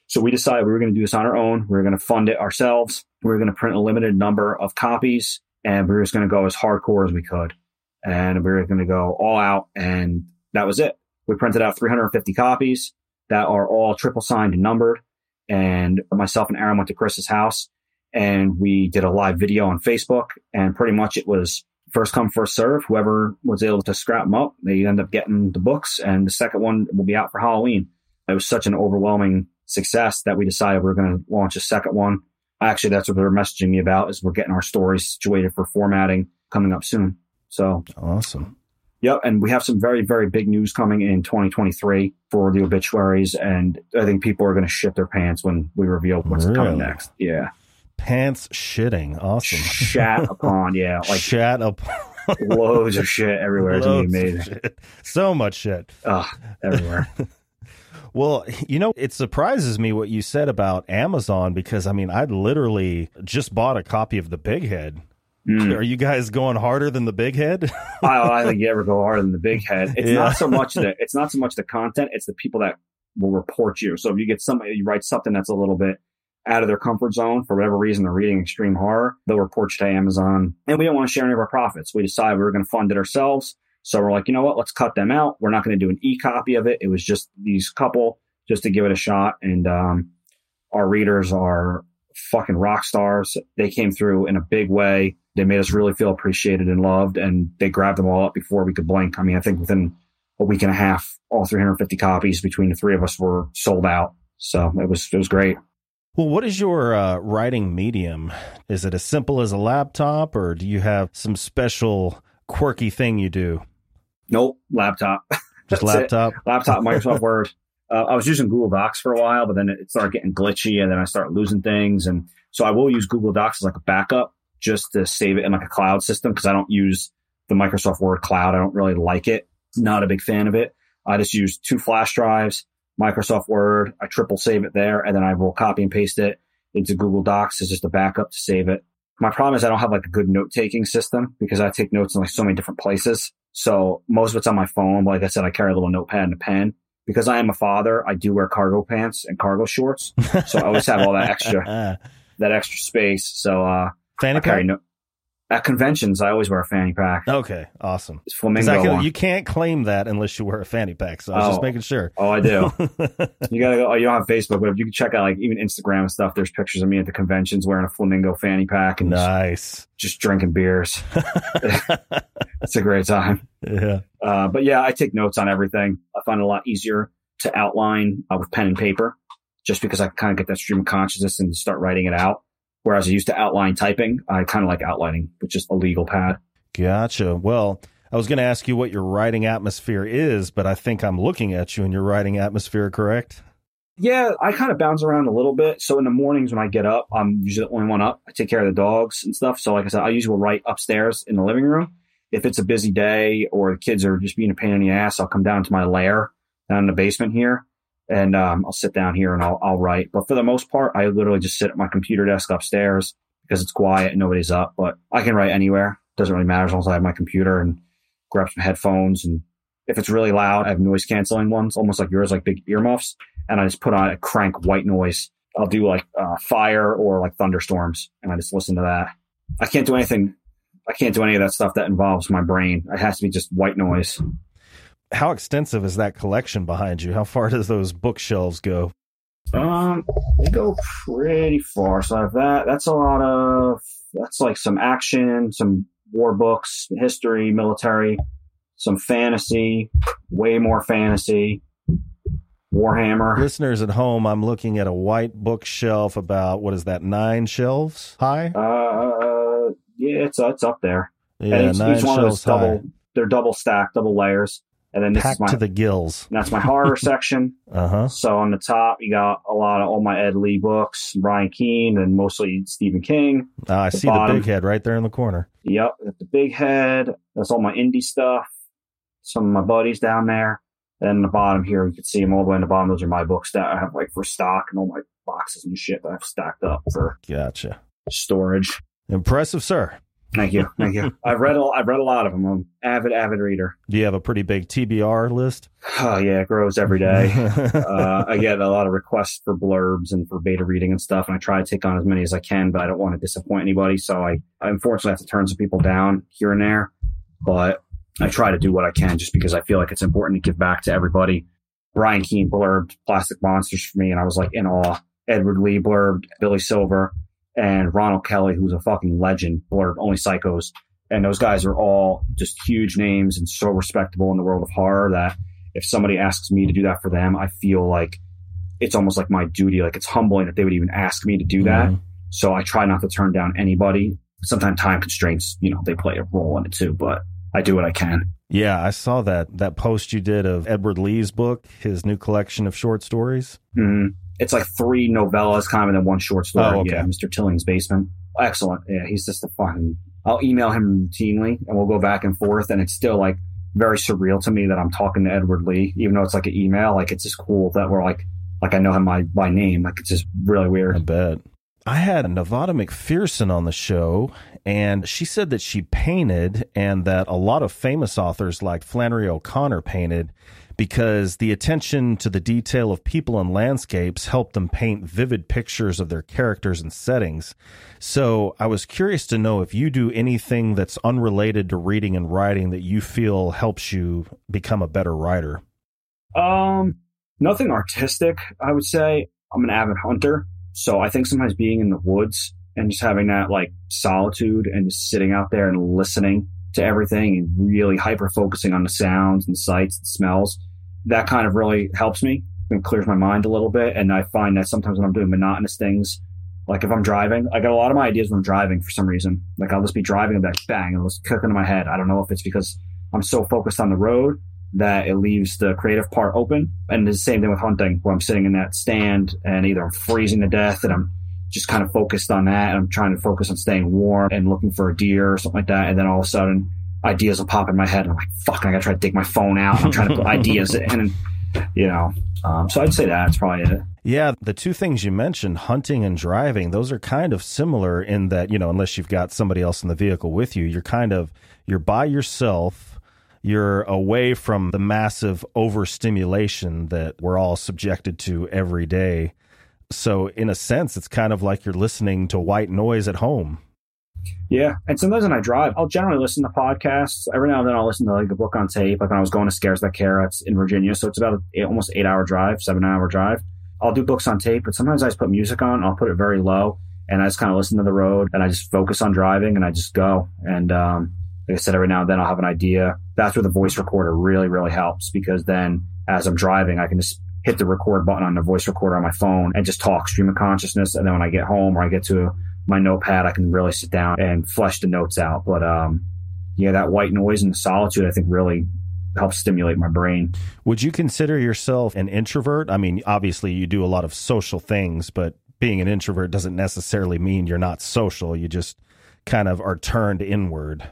So we decided we were going to do this on our own. We were going to fund it ourselves. We were going to print a limited number of copies and we were just going to go as hardcore as we could. And we were going to go all out. And that was it. We printed out 350 copies that are all triple signed and numbered. And myself and Aron went to Chris's house and we did a live video on Facebook. And pretty much it was first come, first serve. Whoever was able to scrap them up, they end up getting the books. And the second one will be out for Halloween. It was such an overwhelming success that we decided we are going to launch a second one. Actually, that's what they're messaging me about is we're getting our stories situated for formatting coming up soon. So, awesome. Yep. And we have some very, very big news coming in 2023 for the obituaries. And I think people are going to shit their pants when we reveal what's Really? coming next. Yeah. Pants shitting. Awesome. Shat *laughs* upon. Yeah. Like Shat up. loads of shit everywhere. It's going to be amazing. So much shit. Ugh, everywhere. *laughs* Well, you know, it surprises me what you said about Amazon because I mean, I literally just bought a copy of The Big Head. Mm. Are you guys going harder than The Big Head? *laughs* I, I think you ever go harder than the big head. It's Yeah. not so much the it's not so much the content; it's the people that will report you. So if you get somebody you write something that's a little bit out of their comfort zone for whatever reason, they're reading extreme horror, they'll report you to Amazon. And we don't want to share any of our profits. We decided we were going to fund it ourselves. So we're like, you know what? Let's cut them out. We're not going to do an e copy of it. It was just these couple just to give it a shot. And um, our readers are fucking rock stars. They came through in a big way. They made us really feel appreciated and loved, and they grabbed them all up before we could blink. I mean, I think within a week and a half, all 350 copies between the three of us were sold out. So it was it was great. well, what is your uh, writing medium? Is it as simple as a laptop or do you have some special quirky thing you do? Nope, laptop, *laughs* Just That's it. laptop? laptop, Microsoft *laughs* Word. Uh, I was using Google Docs for a while, but then it started getting glitchy, and then I started losing things, and so I will use Google Docs as like a backup just to save it in like a cloud system because I don't use the Microsoft Word cloud. I don't really like it. Not a big fan of it. I just use two flash drives, Microsoft Word. I triple save it there, and then I will copy and paste it into Google Docs as just a backup to save it. My problem is I don't have like a good note taking system because I take notes in like so many different places. So most of it's on my phone. But like I said, I carry a little notepad and a pen. Because I am a father, I do wear cargo pants and cargo shorts. So I always have all that extra, *laughs* that extra space. So, uh, Fanny I carry no, at conventions, I always wear a fanny pack. Okay, awesome. It's flamingo. Can- you can't claim that unless you wear a fanny pack. So I was just Oh. making sure. oh, I do. *laughs* You gotta go. Oh, you don't have Facebook, but if you can check out like even Instagram and stuff, there's pictures of me at the conventions wearing a flamingo fanny pack and just, nice. just drinking beers. *laughs* *laughs* It's a great time. yeah. Uh, but yeah, I take notes on everything. I find it a lot easier to outline uh, with pen and paper, just because I kind of get that stream of consciousness and start writing it out. Whereas I used to outline typing, I kind of like outlining with just a legal pad. Gotcha. Well, I was going to ask you what your writing atmosphere is, but I think I'm looking at you and your writing atmosphere, correct? Yeah, I kind of bounce around a little bit. So in the mornings when I get up, I'm usually the only one up. I take care of the dogs and stuff. So like I said, I usually will write upstairs in the living room. If it's a busy day or the kids are just being a pain in the ass, I'll come down to my lair down in the basement here and um, I'll sit down here and I'll, I'll write. But for the most part, I literally just sit at my computer desk upstairs because it's quiet and nobody's up. But I can write anywhere. Doesn't really matter as long as I have my computer and grab some headphones. And if it's really loud, I have noise canceling ones, almost like yours, like big earmuffs. And I just put on a crank white noise. I'll do like uh, fire or like thunderstorms, and I just listen to that. I can't do anything. I can't do any of that stuff that involves my brain. It has to be just white noise. How extensive is that collection behind you? How far does those bookshelves go? Um, they go pretty far. So I have that. That's a lot of. That's like some action, some war books, history, military, some fantasy, way more fantasy. Warhammer. Listeners at home, I'm looking at a white bookshelf about, what is that, nine shelves high? Uh, yeah, it's it's up there. Yeah, and each, nine each one shelves those double, high. they're double stacked, double layers. And then this Packed is my to the gills. that's my horror *laughs* section. Uh huh. So on the top, you got a lot of all my Ed Lee books, Brian Keene, and mostly Stephen King. Ah, I The see bottom. the big head right there in the corner. Yep, the big head. That's all my indie stuff. Some of my buddies down there. And the bottom here, you can see them all the way in the bottom. Those are my books that I have like for stock and all my boxes and shit that I've stacked up for Gotcha. storage. Impressive, sir. Thank you, thank you. *laughs* I've read a, I've read a lot of them. I'm an avid, avid reader. Do you have a pretty big TBR list? Oh yeah, it grows every day. *laughs* uh, I get a lot of requests for blurbs and for beta reading and stuff, and I try to take on as many as I can, but I don't want to disappoint anybody. So I, I unfortunately have to turn some people down here and there, but I try to do what I can just because I feel like it's important to give back to everybody. Brian Keene blurbed Plastic Monsters for me, and I was like in awe. Edward Lee blurbed Billy Silver, and Ronald Kelly, who's a fucking legend, blurbed Only Psychos. And those guys are all just huge names and so respectable in the world of horror that if somebody asks me to do that for them, I feel like it's almost like my duty. Like it's humbling that they would even ask me to do that. Mhm. So I try not to turn down anybody. Sometimes time constraints, you know, they play a role in it too, but I do what I can. Yeah, I saw that that post you did of Edward Lee's book, his new collection of short stories. Mm. It's like three novellas, kind of, and then one short story. Oh, okay. Yeah, Mr. Tilling's basement. Excellent. Yeah, he's just a fucking. I'll email him routinely, and we'll go back and forth, and it's still like very surreal to me that I'm talking to Edward Lee, even though it's like an email. Like it's just cool that we're like, like I know him by by name. Like it's just really weird. I bet. I had Nevada McPherson on the show, and she said that she painted and that a lot of famous authors like Flannery O'Connor painted because the attention to the detail of people and landscapes helped them paint vivid pictures of their characters and settings. So I was curious to know if you do anything that's unrelated to reading and writing that you feel helps you become a better writer. Um, nothing artistic, I would say. I'm an avid hunter, so I think sometimes being in the woods and just having that like solitude and just sitting out there and listening to everything and really hyper focusing on the sounds and the sights and smells, that kind of really helps me and clears my mind a little bit. And I find that sometimes when I'm doing monotonous things, like if I'm driving, I got a lot of my ideas when I'm driving for some reason. Like I'll just be driving and be like, bang, it'll just click into my head. I don't know if it's because I'm so focused on the road that it leaves the creative part open. And the same thing with hunting, where I'm sitting in that stand and either I'm freezing to death and I'm just kind of focused on that. And I'm trying to focus on staying warm and looking for a deer or something like that. And then all of a sudden ideas will pop in my head. And I'm like, fuck, I gotta try to dig my phone out. I'm trying to put *laughs* ideas in, and you know, um, so I'd say that's probably it. Yeah, the two things you mentioned, hunting and driving, those are kind of similar in that, you know, unless you've got somebody else in the vehicle with you, you're kind of you're by yourself, you're away from the massive overstimulation that we're all subjected to every day. So in a sense, it's kind of like you're listening to white noise at home. Yeah, and sometimes when I drive, I'll generally listen to podcasts. Every now and then, I'll listen to like a book on tape. Like when I was going to Scares That Care, that's in Virginia, so it's about almost eight hour drive, seven hour drive. I'll do books on tape, but sometimes I just put music on. I'll put it very low, and I just kind of listen to the road, and I just focus on driving, and I just go. And um, like I said, every now and then I'll have an idea. That's where the voice recorder really, really helps because then as I'm driving, I can just hit the record button on the voice recorder on my phone and just talk stream of consciousness. And then when I get home or I get to my notepad, I can really sit down and flesh the notes out. But um, yeah, that white noise and the solitude, I think really helps stimulate my brain. Would you consider yourself an introvert? I mean, obviously you do a lot of social things, but being an introvert doesn't necessarily mean you're not social. You just kind of are turned inward.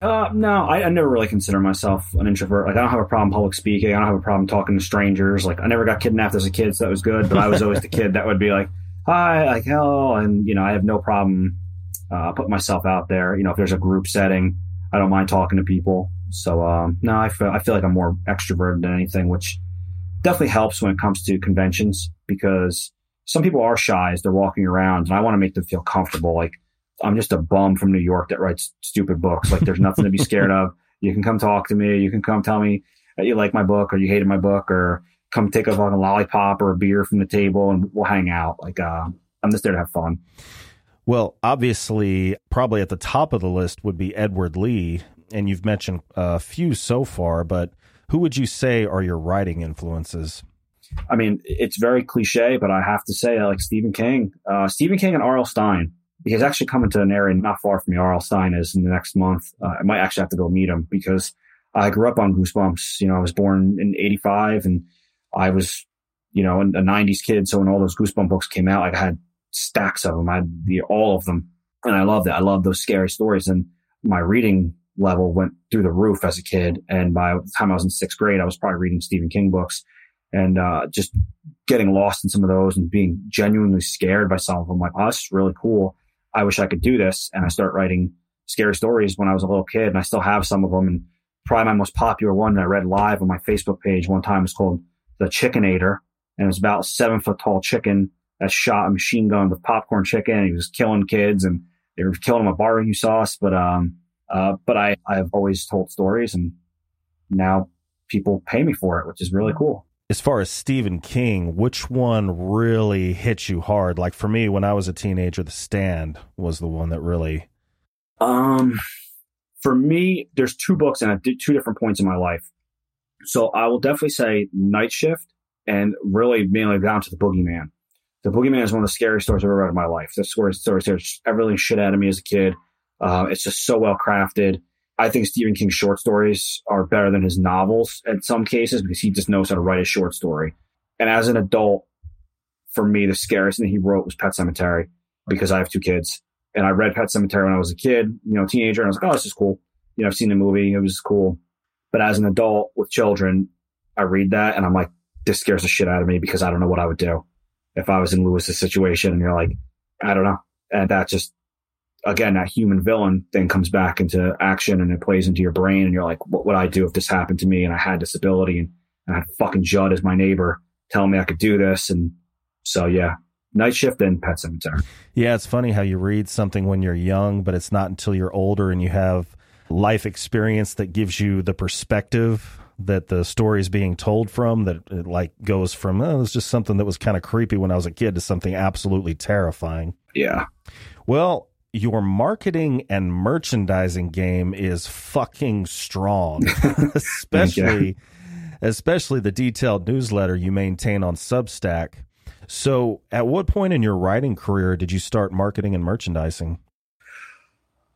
Uh, no, I, I, never really consider myself an introvert. Like, I don't have a problem public speaking. I don't have a problem talking to strangers. Like, I never got kidnapped as a kid, so that was good. But I was always the kid that would be like, hi, like, hello. And, you know, I have no problem uh, putting myself out there. You know, if there's a group setting, I don't mind talking to people. So, um, no, I feel, I feel like I'm more extroverted than anything, which definitely helps when it comes to conventions because some people are shy as they're walking around and I want to make them feel comfortable. Like, I'm just a bum from New York that writes stupid books. Like, there's nothing to be scared of. *laughs* You can come talk to me. You can come tell me that you like my book or you hated my book or come take a fucking lollipop or a beer from the table and we'll hang out. Like, uh, I'm just there to have fun. Well, obviously, probably at the top of the list would be Edward Lee. And you've mentioned a few so far, but who would you say are your writing influences? I mean, it's very cliche, but I have to say, I like Stephen King. Uh, Stephen King and R.L. Stine. He's actually coming to an area not far from me. R.L. Stine is in the next month. Uh, I might actually have to go meet him because I grew up on Goosebumps. You know, I was born in 85 and I was, you know, a 90s kid. So when all those Goosebump books came out, I had stacks of them. I had the, all of them. And I loved it. I loved those scary stories. And my reading level went through the roof as a kid. And by the time I was in sixth grade, I was probably reading Stephen King books and, uh, just getting lost in some of those and being genuinely scared by some of them. Like, oh, this is really cool. I wish I could do this. And I start writing scary stories when I was a little kid and I still have some of them. And probably my most popular one that I read live on my Facebook page one time was called the Chickenator, and it was about seven foot tall chicken that shot a machine gun with popcorn chicken. he was killing kids, and they were killing them with barbecue sauce. But um, uh, but I I've always told stories, and now people pay me for it, which is really cool. As far as Stephen King, which one really hit you hard? Like for me, when I was a teenager, The Stand was the one that really. Um, for me, there's two books and at two different points in my life. So I will definitely say Night Shift and really mainly down to the Boogeyman. The Boogeyman is one of the scariest stories I've ever read in my life. This story, story scares everything shit out of me as a kid. Uh, it's just so well crafted. I think Stephen King's short stories are better than his novels in some cases because he just knows how to write a short story. And as an adult, for me, the scariest thing he wrote was Pet Sematary because I have two kids. And I read Pet Sematary when I was a kid, you know, teenager, and I was like, oh, this is cool. You know, I've seen the movie. It was cool. But as an adult with children, I read that and I'm like, this scares the shit out of me because I don't know what I would do if I was in Louis's situation. And you're like, I don't know. And that just, again, that human villain thing comes back into action and it plays into your brain. And you're like, what would I do if this happened to me and I had disability and, and I had fucking Judd as my neighbor telling me I could do this? And so, yeah, Night Shift and Pet Sematary. Yeah, it's funny how you read something when you're young, but it's not until you're older and you have life experience that gives you the perspective that the story is being told from that it like goes from oh, it's just something that was kind of creepy when I was a kid to something absolutely terrifying. Yeah. Well, your marketing and merchandising game is fucking strong, *laughs* especially especially the detailed newsletter you maintain on Substack. So, at what point in your writing career did you start marketing and merchandising?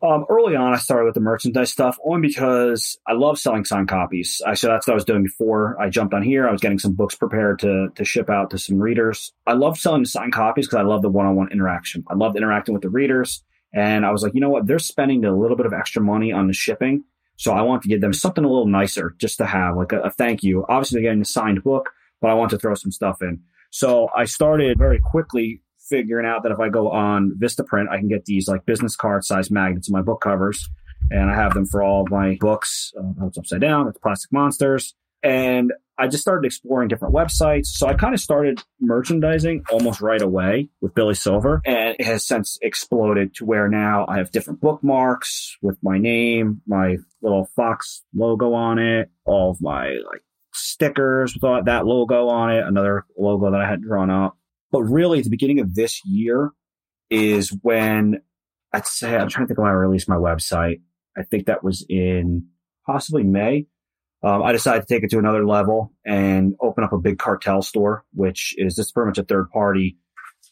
Um, early on, I started with the merchandise stuff only because I love selling signed copies. I so that's what I was doing before I jumped on here. I was getting some books prepared to to ship out to some readers. I love selling signed copies because I love the one on one interaction. I loved interacting with the readers, and I was like, you know what? They're spending a little bit of extra money on the shipping. So I want to give them something a little nicer just to have like a, a thank you. Obviously, they're getting a signed book, but I want to throw some stuff in. So I started very quickly figuring out that if I go on Vistaprint, I can get these like business card size magnets in my book covers. And I have them for all of my books. Uh, it's upside down. It's plastic monsters. And I just started exploring different websites. So I kind of started merchandising almost right away with Billy Silver. And it has since exploded to where now I have different bookmarks with my name, my little Fox logo on it, all of my like stickers with all that logo on it, another logo that I had drawn up. But really at the beginning of this year is when I'd say, I'm trying to think when I released my website. I think that was in possibly May um, I decided to take it to another level and open up a big cartel store, which is just pretty much a third party,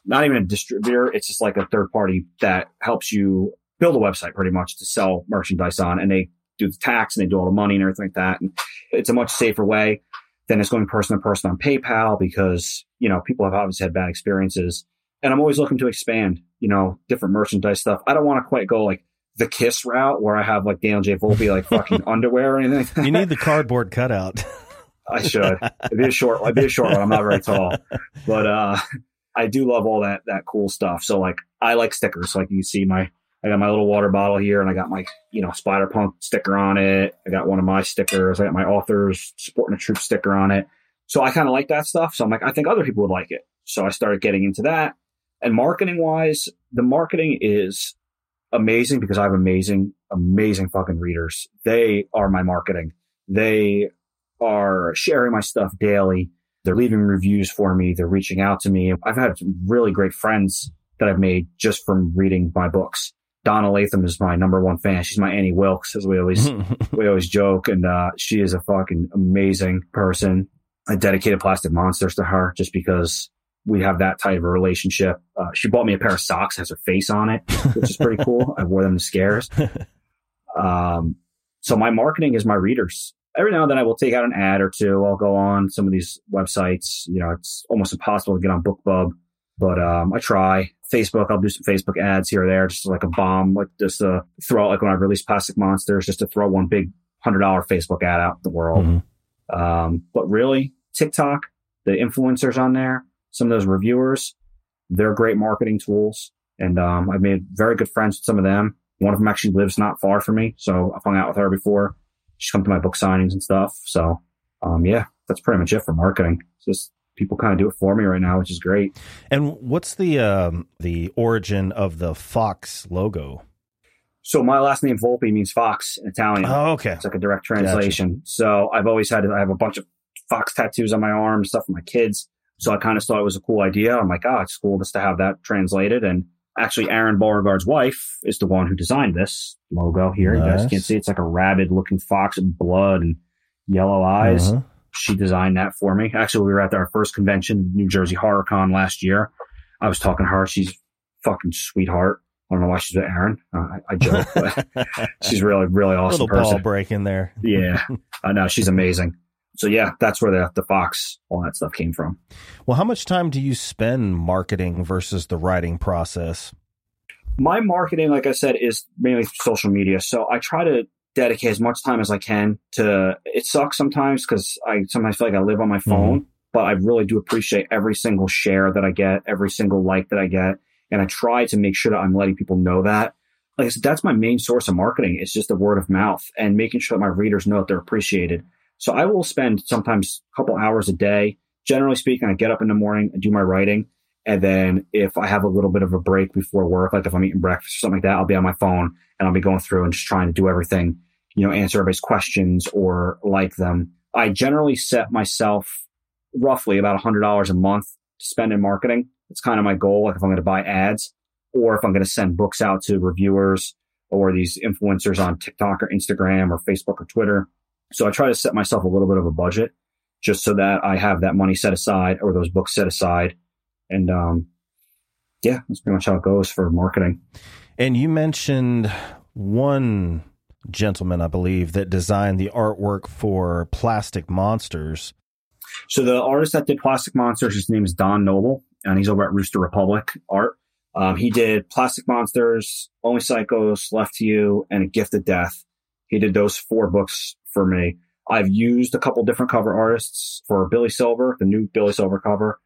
not even a distributor. It's just like a third party that helps you build a website pretty much to sell merchandise on. And they do the tax and they do all the money and everything like that. And it's a much safer way than it's going person to person on PayPal because, you know, people have obviously had bad experiences. And I'm always looking to expand, you know, different merchandise stuff. I don't want to quite go like, the kiss route where I have like Daniel J. Volpe like fucking *laughs* underwear or anything. Like you need the cardboard cutout. *laughs* I should. It'd be a short. It'd be a short one. I'm not very tall, but uh, I do love all that that cool stuff. So like, I like stickers. Like you see my, I got my little water bottle here, and I got my you know Spider Punk sticker on it. I got one of my stickers. I got my authors supporting a troop sticker on it. So I kind of like that stuff. So I'm like, I think other people would like it. So I started getting into that. And marketing wise, the marketing is amazing because I have amazing, amazing fucking readers. They are my marketing. They are sharing my stuff daily. They're leaving reviews for me. They're reaching out to me. I've had some really great friends that I've made just from reading my books. Donna Latham is my number one fan. She's my Annie Wilkes, as we always *laughs* we always joke, and uh, she is a fucking amazing person. I dedicated Plastic Monsters to her just because we have that type of a relationship. Uh, she bought me a pair of socks, has her face on it, which is pretty cool. *laughs* I wore them to scares. Um, so my marketing is my readers. Every now and then I will take out an ad or two. I'll go on some of these websites. You know, it's almost impossible to get on BookBub, but um, I try. Facebook, I'll do some Facebook ads here or there, just like a bomb, like just to throw like when I release Plastic Monsters, just to throw one big hundred dollar Facebook ad out the world. Mm-hmm. Um, but really, TikTok, the influencers on there, some of those reviewers, they're great marketing tools. And um, I've made very good friends with some of them. One of them actually lives not far from me. So I've hung out with her before. She's come to my book signings and stuff. So um, yeah, that's pretty much it for marketing. It's just people kind of do it for me right now, which is great. And what's the um, the origin of the Fox logo? So my last name Volpe means fox in Italian. Oh, okay. It's like a direct translation. Gotcha. So I've always had I have a bunch of fox tattoos on my arm, stuff for my kids. So I kind of thought it was a cool idea. I'm like, oh, it's cool just to have that translated. And actually, Aron Beauregard's wife is the one who designed this logo here. Nice. You guys can't see it's like a rabid looking fox with blood and yellow eyes. Uh-huh. She designed that for me. Actually, we were at our first convention, New Jersey Horror Con last year. I was talking to her. She's fucking sweetheart. I don't know why she's with Aron. Uh, I, joke, but *laughs* she's really, really awesome. Little person. ball break in there. yeah, *laughs* I know she's amazing so yeah, that's where the the Fox, all that stuff came from. Well, how much time do you spend marketing versus the writing process? My marketing, like I said, is mainly social media. So I try to dedicate as much time as I can to. It sucks sometimes because I sometimes feel like I live on my mm-hmm. phone, mm-hmm. but I really do appreciate every single share that I get, every single like that I get, and I try to make sure that I'm letting people know that. Like I said, that's my main source of marketing. It's just the word of mouth and making sure that my readers know that they're appreciated. So I will spend sometimes a couple hours a day. Generally speaking, I get up in the morning, and do my writing. And then if I have a little bit of a break before work, like if I'm eating breakfast or something like that, I'll be on my phone and I'll be going through and just trying to do everything, you know, answer everybody's questions or like them. I generally set myself roughly about $100 a month to spend in marketing. It's kind of my goal. Like if I'm going to buy ads or if I'm going to send books out to reviewers or these influencers on TikTok or Instagram or Facebook or Twitter. So I try to set myself a little bit of a budget just so that I have that money set aside or those books set aside. And um, yeah, that's pretty much how it goes for marketing. And you mentioned one gentleman, I believe, that designed the artwork for Plastic Monsters. So the artist that did Plastic Monsters, his name is Don Noble, and he's over at Rooster Republic Art. Um, he did Plastic Monsters, Only Psychos, Left to You, and A Gift of Death He did those four books for me. I've used a couple different cover artists for Billy Silver, the new Billy Silver cover.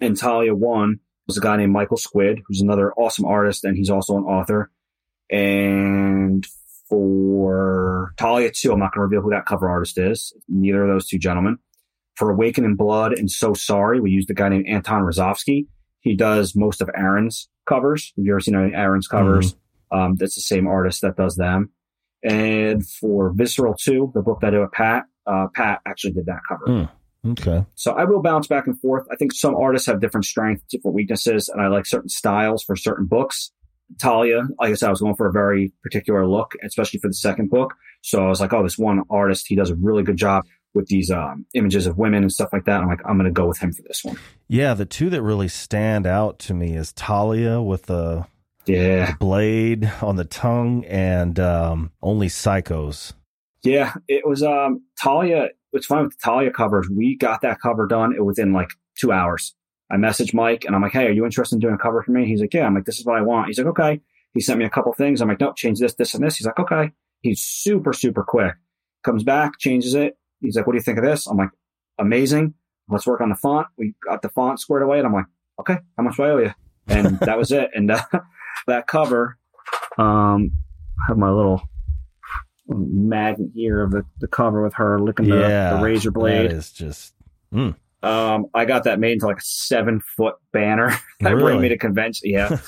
And Talia one was a guy named Michael Squid, who's another awesome artist, and he's also an author. And for Talia 2, I'm not going to reveal who that cover artist is. Neither of those two gentlemen. For Awakening Blood and So Sorry, we used a guy named Anton Rozovsky. He does most of Aron's covers. Have you ever seen any Aron's covers? Mm-hmm. Um, that's the same artist that does them. And for Visceral 2, the book that I did with Pat, uh, Pat actually did that cover. Mm. Okay. So I will bounce back and forth. I think some artists have different strengths, different weaknesses, and I like certain styles for certain books. Talia, like I said, I was going for a very particular look, especially for the second book. So I was like, oh, this one artist, he does a really good job with these um, images of women and stuff like that. I'm like, I'm going to go with him for this one. Yeah, the two that really stand out to me is Talia with the, yeah. blade on the tongue and um, Only Psychos. Yeah, it was um, Talia. It's fun with the Talia covers. We got that cover done it within like two hours. I messaged Mike and I'm like, hey, are you interested in doing a cover for me? He's like, yeah. I'm like, this is what I want. He's like, okay. He sent me a couple things. I'm like, nope, change this, this, and this. He's like, okay. He's super, super quick. Comes back, changes it. He's like, what do you think of this? I'm like, amazing. Let's work on the font. We got the font squared away. And I'm like, okay, how much do I owe you? And that was it. And uh, that cover, um, I have my little magnet here of the, the cover with her licking yeah, the, the razor blade. That is just, mm. Um, I got that made into like a seven foot banner *laughs* that really? bring me to convention. Yeah.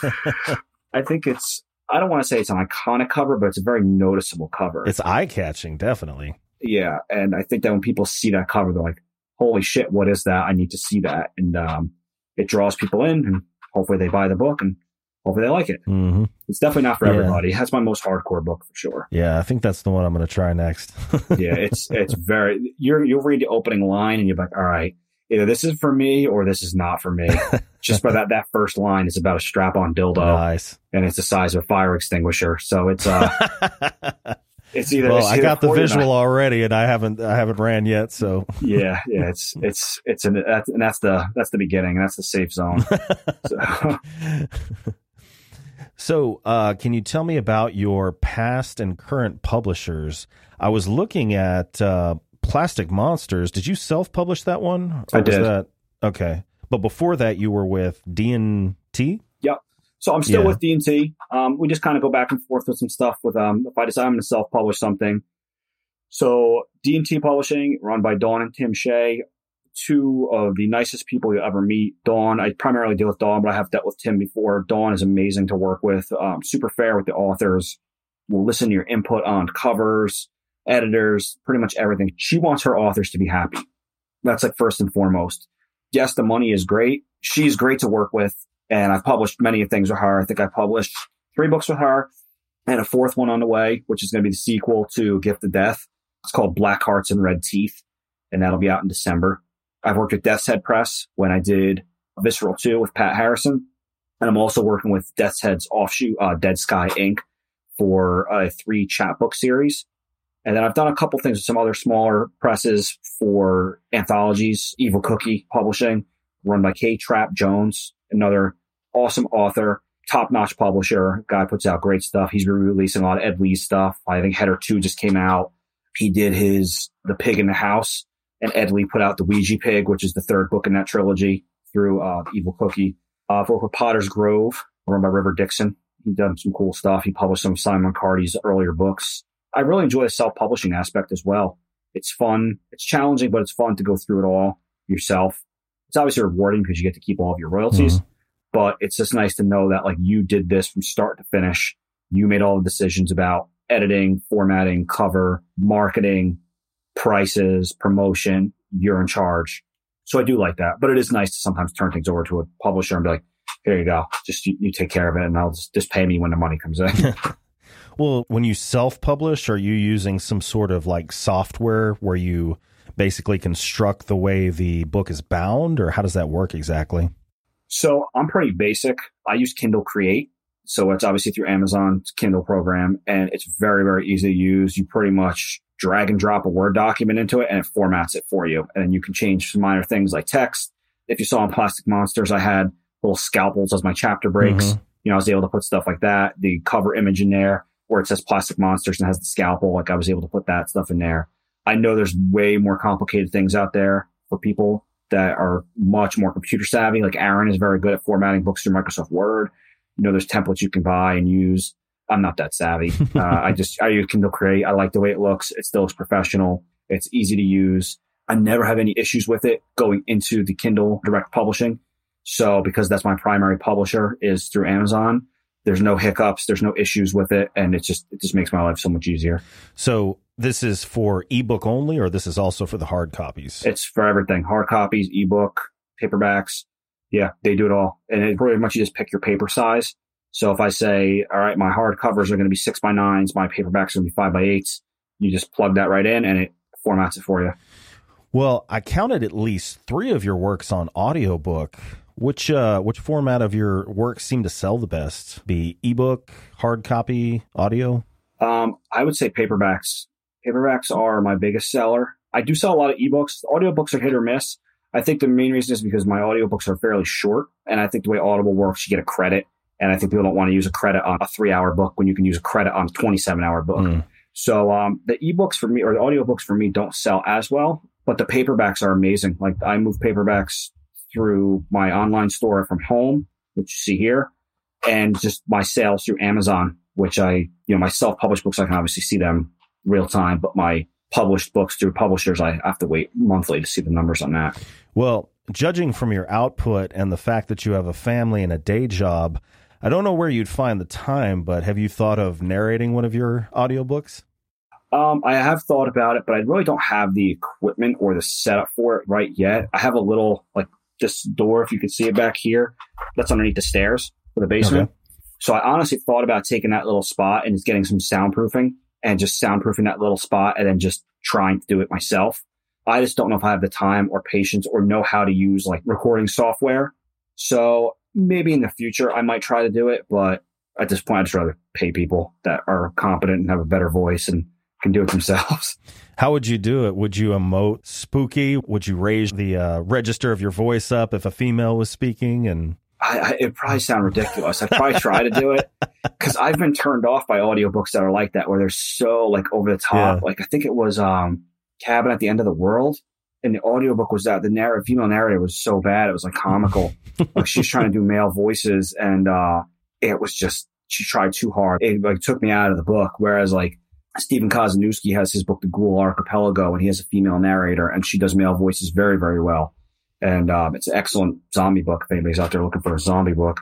*laughs* I think it's, I don't want to say it's an iconic cover, but it's a very noticeable cover. It's eye catching, definitely. Yeah. And I think that when people see that cover, they're like, holy shit, what is that? I need to see that. And, um, it draws people in and hopefully they buy the book and hopefully they like it. Mm-hmm. It's definitely not for yeah. everybody. That's my most hardcore book for sure. Yeah, I think that's the one I'm going to try next. *laughs* yeah, it's it's very. You're you'll read the opening line and you're like, all right, either this is for me or this is not for me. *laughs* Just by that that first line is about a strap on dildo. Nice. And it's the size of a fire extinguisher. So it's uh *laughs* it's either Well, it's I got the visual already and I haven't I haven't ran yet, so Yeah, yeah, it's it's it's an that's and that's the that's the beginning, and that's the safe zone. so, so uh, can you tell me about your past and current publishers? I was looking at uh, Plastic Monsters. Did you self publish that one? I did. That, okay, but before that, you were with D and T. Yep. So I'm still yeah. with D and T. Um, we just kind of go back and forth with some stuff. With um, if I decide I'm going to self publish something, so D and T Publishing, run by Dawn and Tim Shea, two of the nicest people you'll ever meet. Dawn, I primarily deal with Dawn, but I have dealt with Tim before. Dawn is amazing to work with. Um, super fair with the authors. Will listen to your input on covers editors, pretty much everything. She wants her authors to be happy. That's like first and foremost. Yes, the money is great. She's great to work with. And I've published many things with her. I think I published three books with her and a fourth one on the way, which is going to be the sequel to Gift of Death. It's called Black Hearts and Red Teeth, and that'll be out in December. I've worked with Death's Head Press when I did Visceral 2 with Pat Harrison. And I'm also working with Death's Head's offshoot, uh, Dead Sky Inc. for a three chapbook series. And then I've done a couple things with some other smaller presses for anthologies, Evil Cookie Publishing, run by K Trap Jones, another awesome author, top notch publisher. Guy puts out great stuff. He's re-releasing a lot of Ed Lee's stuff. I think Header 2 just came out. He did his The Pig in the House and Ed Lee put out The Ouija Pig, which is the third book in that trilogy through, uh, Evil Cookie. Uh, for Potter's Grove, run by River Dixon. He done some cool stuff. He published some of Simon Cardy's earlier books. I really enjoy the self publishing aspect as well. It's fun. It's challenging, but it's fun to go through it all yourself. It's obviously rewarding because you get to keep all of your royalties, mm-hmm. but it's just nice to know that like you did this from start to finish. You made all the decisions about editing, formatting, cover, marketing, prices, promotion. You're in charge. So I do like that, but it is nice to sometimes turn things over to a publisher and be like, here you go. Just you, you take care of it and I'll just, just pay me when the money comes in. *laughs* Well, when you self publish, are you using some sort of like software where you basically construct the way the book is bound, or how does that work exactly? So I'm pretty basic. I use Kindle Create. So it's obviously through Amazon's Kindle program, and it's very, very easy to use. You pretty much drag and drop a Word document into it, and it formats it for you. And you can change some minor things like text. If you saw in Plastic Monsters, I had little scalpels as my chapter breaks. Mm-hmm. You know, I was able to put stuff like that, the cover image in there where it says plastic monsters and has the scalpel. Like I was able to put that stuff in there. I know there's way more complicated things out there for people that are much more computer savvy. Like Aron is very good at formatting books through Microsoft Word. You know, there's templates you can buy and use. I'm not that savvy. uh, I just, I use Kindle Create. I like the way it looks. It still looks professional. It's easy to use. I never have any issues with it going into the Kindle direct publishing. So because that's my primary publisher is through Amazon, there's no hiccups, there's no issues with it, and it just it just makes my life so much easier. So this is for ebook only, or this is also for the hard copies? It's for everything: hard copies, ebook, paperbacks. Yeah, they do it all, and it pretty much you just pick your paper size. So if I say, all right, my hard covers are going to be six by nines, my paperbacks are going to be five by eights, you just plug that right in, and it formats it for you. Well, I counted at least three of your works on audiobook. Which uh, which format of your work seem to sell the best? Be ebook, hard copy, audio? Um, I would say paperbacks. Paperbacks are my biggest seller. I do sell a lot of ebooks. Audiobooks are hit or miss. I think the main reason is because my audiobooks are fairly short, and I think the way Audible works, you get a credit, and I think people don't want to use a credit on a three-hour book when you can use a credit on a twenty-seven-hour book. Mm. So um, the ebooks for me or the audiobooks for me don't sell as well, but the paperbacks are amazing. Like I move paperbacks through my online store from home, which you see here, and just my sales through Amazon, which I, you know, my self-published books, I can obviously see them real time, but my published books through publishers, I have to wait monthly to see the numbers on that. Well, judging from your output and the fact that you have a family and a day job, I don't know where you'd find the time, but have you thought of narrating one of your audiobooks? Um, I have thought about it, but I really don't have the equipment or the setup for it right yet. I have a little like this door, if you can see it back here, that's underneath the stairs for the basement. Okay. So I honestly thought about taking that little spot and just getting some soundproofing and just soundproofing that little spot and then just trying to do it myself. I just don't know if I have the time or patience or know how to use like recording software. So maybe in the future I might try to do it, but at this point I'd just rather pay people that are competent and have a better voice and can do it *laughs* themselves. How would you do it? Would you emote spooky? Would you raise the uh, register of your voice up if a female was speaking? And I, I, it probably sound ridiculous. I'd probably try to do it *laughs* because I've been turned off by audiobooks that are like that, where they're so like over the top. Yeah. Like I think it was um, Cabin at the End of the World, and the audiobook was that the narrative, female narrator was so bad it was like comical. *laughs* like she's trying to do male voices, and uh, it was just she tried too hard. It like took me out of the book. Whereas like Stephen Kozeniewski has his book, The Ghoul Archipelago, and he has a female narrator, and she does male voices very, very well. And um, it's an excellent zombie book. If anybody's out there looking for a zombie book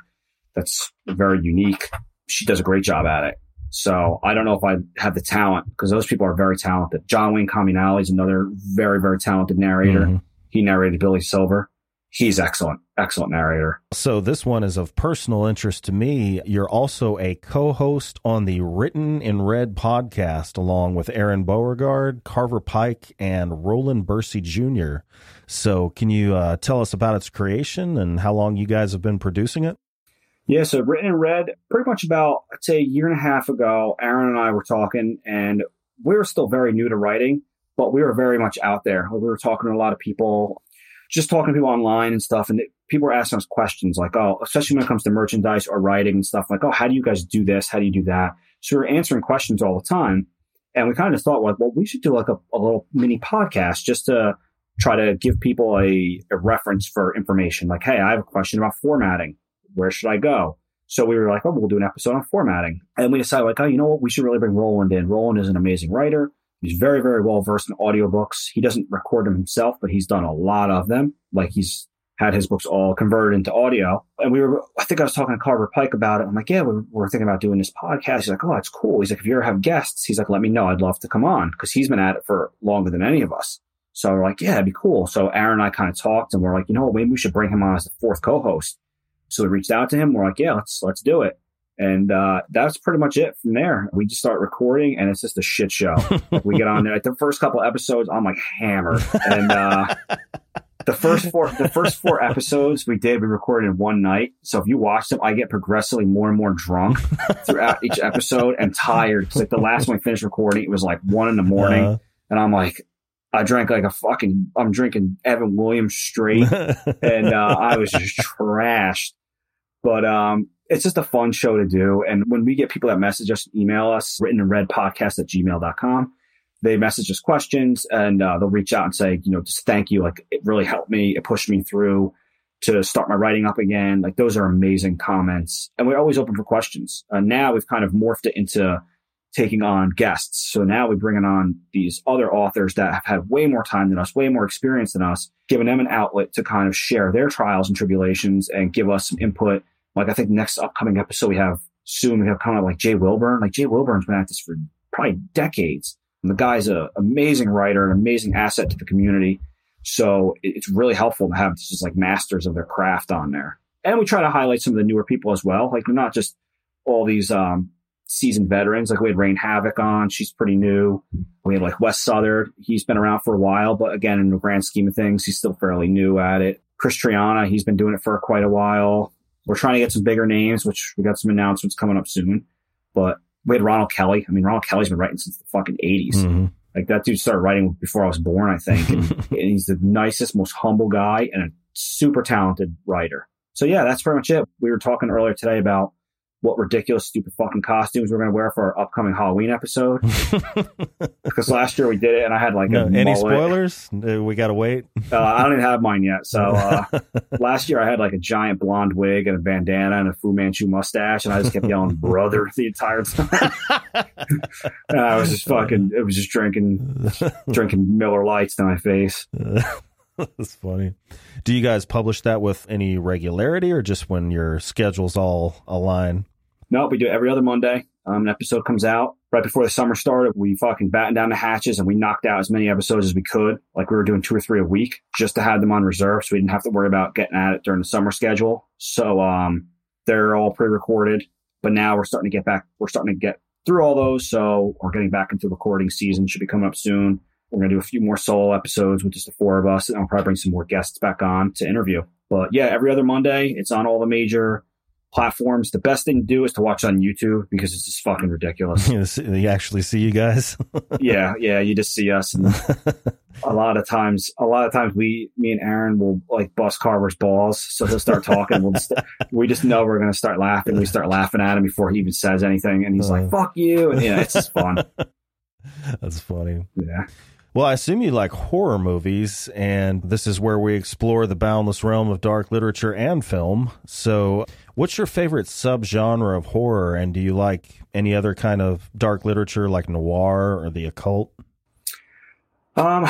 that's very unique, she does a great job at it. So I don't know if I have the talent because those people are very talented. John Wayne Comunale is another very, very talented narrator. Mm-hmm. He narrated Billy Silver he's excellent, excellent narrator. So this one is of personal interest to me. You're also a co-host on the Written in Red podcast, along with Aron Beauregard, Carver Pike, and Rowland Bercy Jr. So can you uh, tell us about its creation and how long you guys have been producing it? Yeah, so Written in Red, pretty much about, I'd say a year and a half ago, Aron and I were talking, and we were still very new to writing, but we were very much out there. We were talking to a lot of people just talking to people online and stuff, and people were asking us questions like, oh, especially when it comes to merchandise or writing and stuff, like, oh, how do you guys do this? How do you do that? So we're answering questions all the time. And we kind of thought, like, well, we should do like a, a little mini podcast just to try to give people a, a reference for information. Like, hey, I have a question about formatting. Where should I go? So we were like, oh, we'll do an episode on formatting. And we decided, like, oh, you know what? We should really bring Rowland in. Rowland is an amazing writer. He's very, very well versed in audiobooks. He doesn't record them himself, but he's done a lot of them. Like he's had his books all converted into audio. And we were, I think I was talking to Carver Pike about it. I'm like, yeah, we're, we're thinking about doing this podcast. He's like, oh, that's cool. He's like, if you ever have guests, he's like, let me know. I'd love to come on because he's been at it for longer than any of us. So we're like, yeah, it'd be cool. So Aron and I kind of talked and we're like, you know, maybe we should bring him on as the fourth co-host. So we reached out to him. We're like, yeah, let's, let's do it. And uh, that's pretty much it from there. We just start recording, and it's just a shit show. *laughs* we get on there. Like the first couple episodes, I'm like hammered, and uh, the first four the first four episodes we did we recorded in one night. So if you watch them, I get progressively more and more drunk throughout each episode and tired. Like the last one we finished recording, it was like one in the morning, uh and I'm like, I drank like a fucking. I'm drinking Evan Williams straight, *laughs* and uh, I was *laughs* just trashed. But um, it's just a fun show to do. And when we get people that message us, email us, written in red podcast at gmail.com, they message us questions and uh, they'll reach out and say, you know, just thank you. Like it really helped me. It pushed me through to start my writing up again. Like those are amazing comments. And we're always open for questions. Uh, now we've kind of morphed it into taking on guests. So now we're bringing on these other authors that have had way more time than us, way more experience than us, giving them an outlet to kind of share their trials and tribulations and give us some input. Like I think next upcoming episode we have soon, we have kind of like Jay Wilburn. Like Jay Wilburn's been at this for probably decades. And the guy's an amazing writer, an amazing asset to the community. So it's really helpful to have just like masters of their craft on there. And we try to highlight some of the newer people as well. Like they're not just all these um, seasoned veterans. Like we had Rain Havoc on. She's pretty new. We had like Wes Southard. He's been around for a while, but again, in the grand scheme of things, he's still fairly new at it. Chris Triana, he's been doing it for quite a while. We're trying to get some bigger names, which we got some announcements coming up soon. But we had Ronald Kelly. I mean, Ronald Kelly's been writing since the fucking 80s. Mm-hmm. Like that dude started writing before I was born, I think. And, *laughs* and he's the nicest, most humble guy and a super talented writer. So yeah, that's pretty much it. We were talking earlier today about what ridiculous, stupid fucking costumes we're going to wear for our upcoming Halloween episode. *laughs* because last year we did it and I had like no, any spoilers? We got to wait. uh, I don't even have mine yet. So uh, *laughs* last year I had like a giant blonde wig and a bandana and a Fu Manchu mustache, and I just kept yelling "brother" the entire time. *laughs* I was just fucking. It was just drinking, drinking Miller Lights to my face. That's funny. Do you guys publish that with any regularity or just when your schedules all align? No, we do it every other Monday. Um, an episode comes out right before the summer started. We fucking battened down the hatches and we knocked out as many episodes as we could. Like we were doing two or three a week just to have them on reserve. So we didn't have to worry about getting at it during the summer schedule. So, um, they're all pre-recorded, but now we're starting to get back. We're starting to get through all those. So we're getting back into recording season. Should be coming up soon. We're to do a few more solo episodes with just the four of us, and I'll probably bring some more guests back on to interview. But yeah, every other Monday, it's on all the major platforms. The best thing to do is to watch on YouTube because it's just fucking ridiculous. *laughs* you actually see you guys. *laughs* yeah, yeah, you just see us. And a lot of times, a lot of times, we, me and Aron will like bust Carver's balls. So he'll start talking. we'll just, we just know we're going to start laughing. We start laughing at him before he even says anything, and he's uh, like, "Fuck you!" And yeah, it's just fun. *laughs* That's funny. Yeah. Well, I assume you like horror movies, and this is where we explore the boundless realm of dark literature and film. So, what's your favorite subgenre of horror, and do you like any other kind of dark literature like noir or the occult? Um,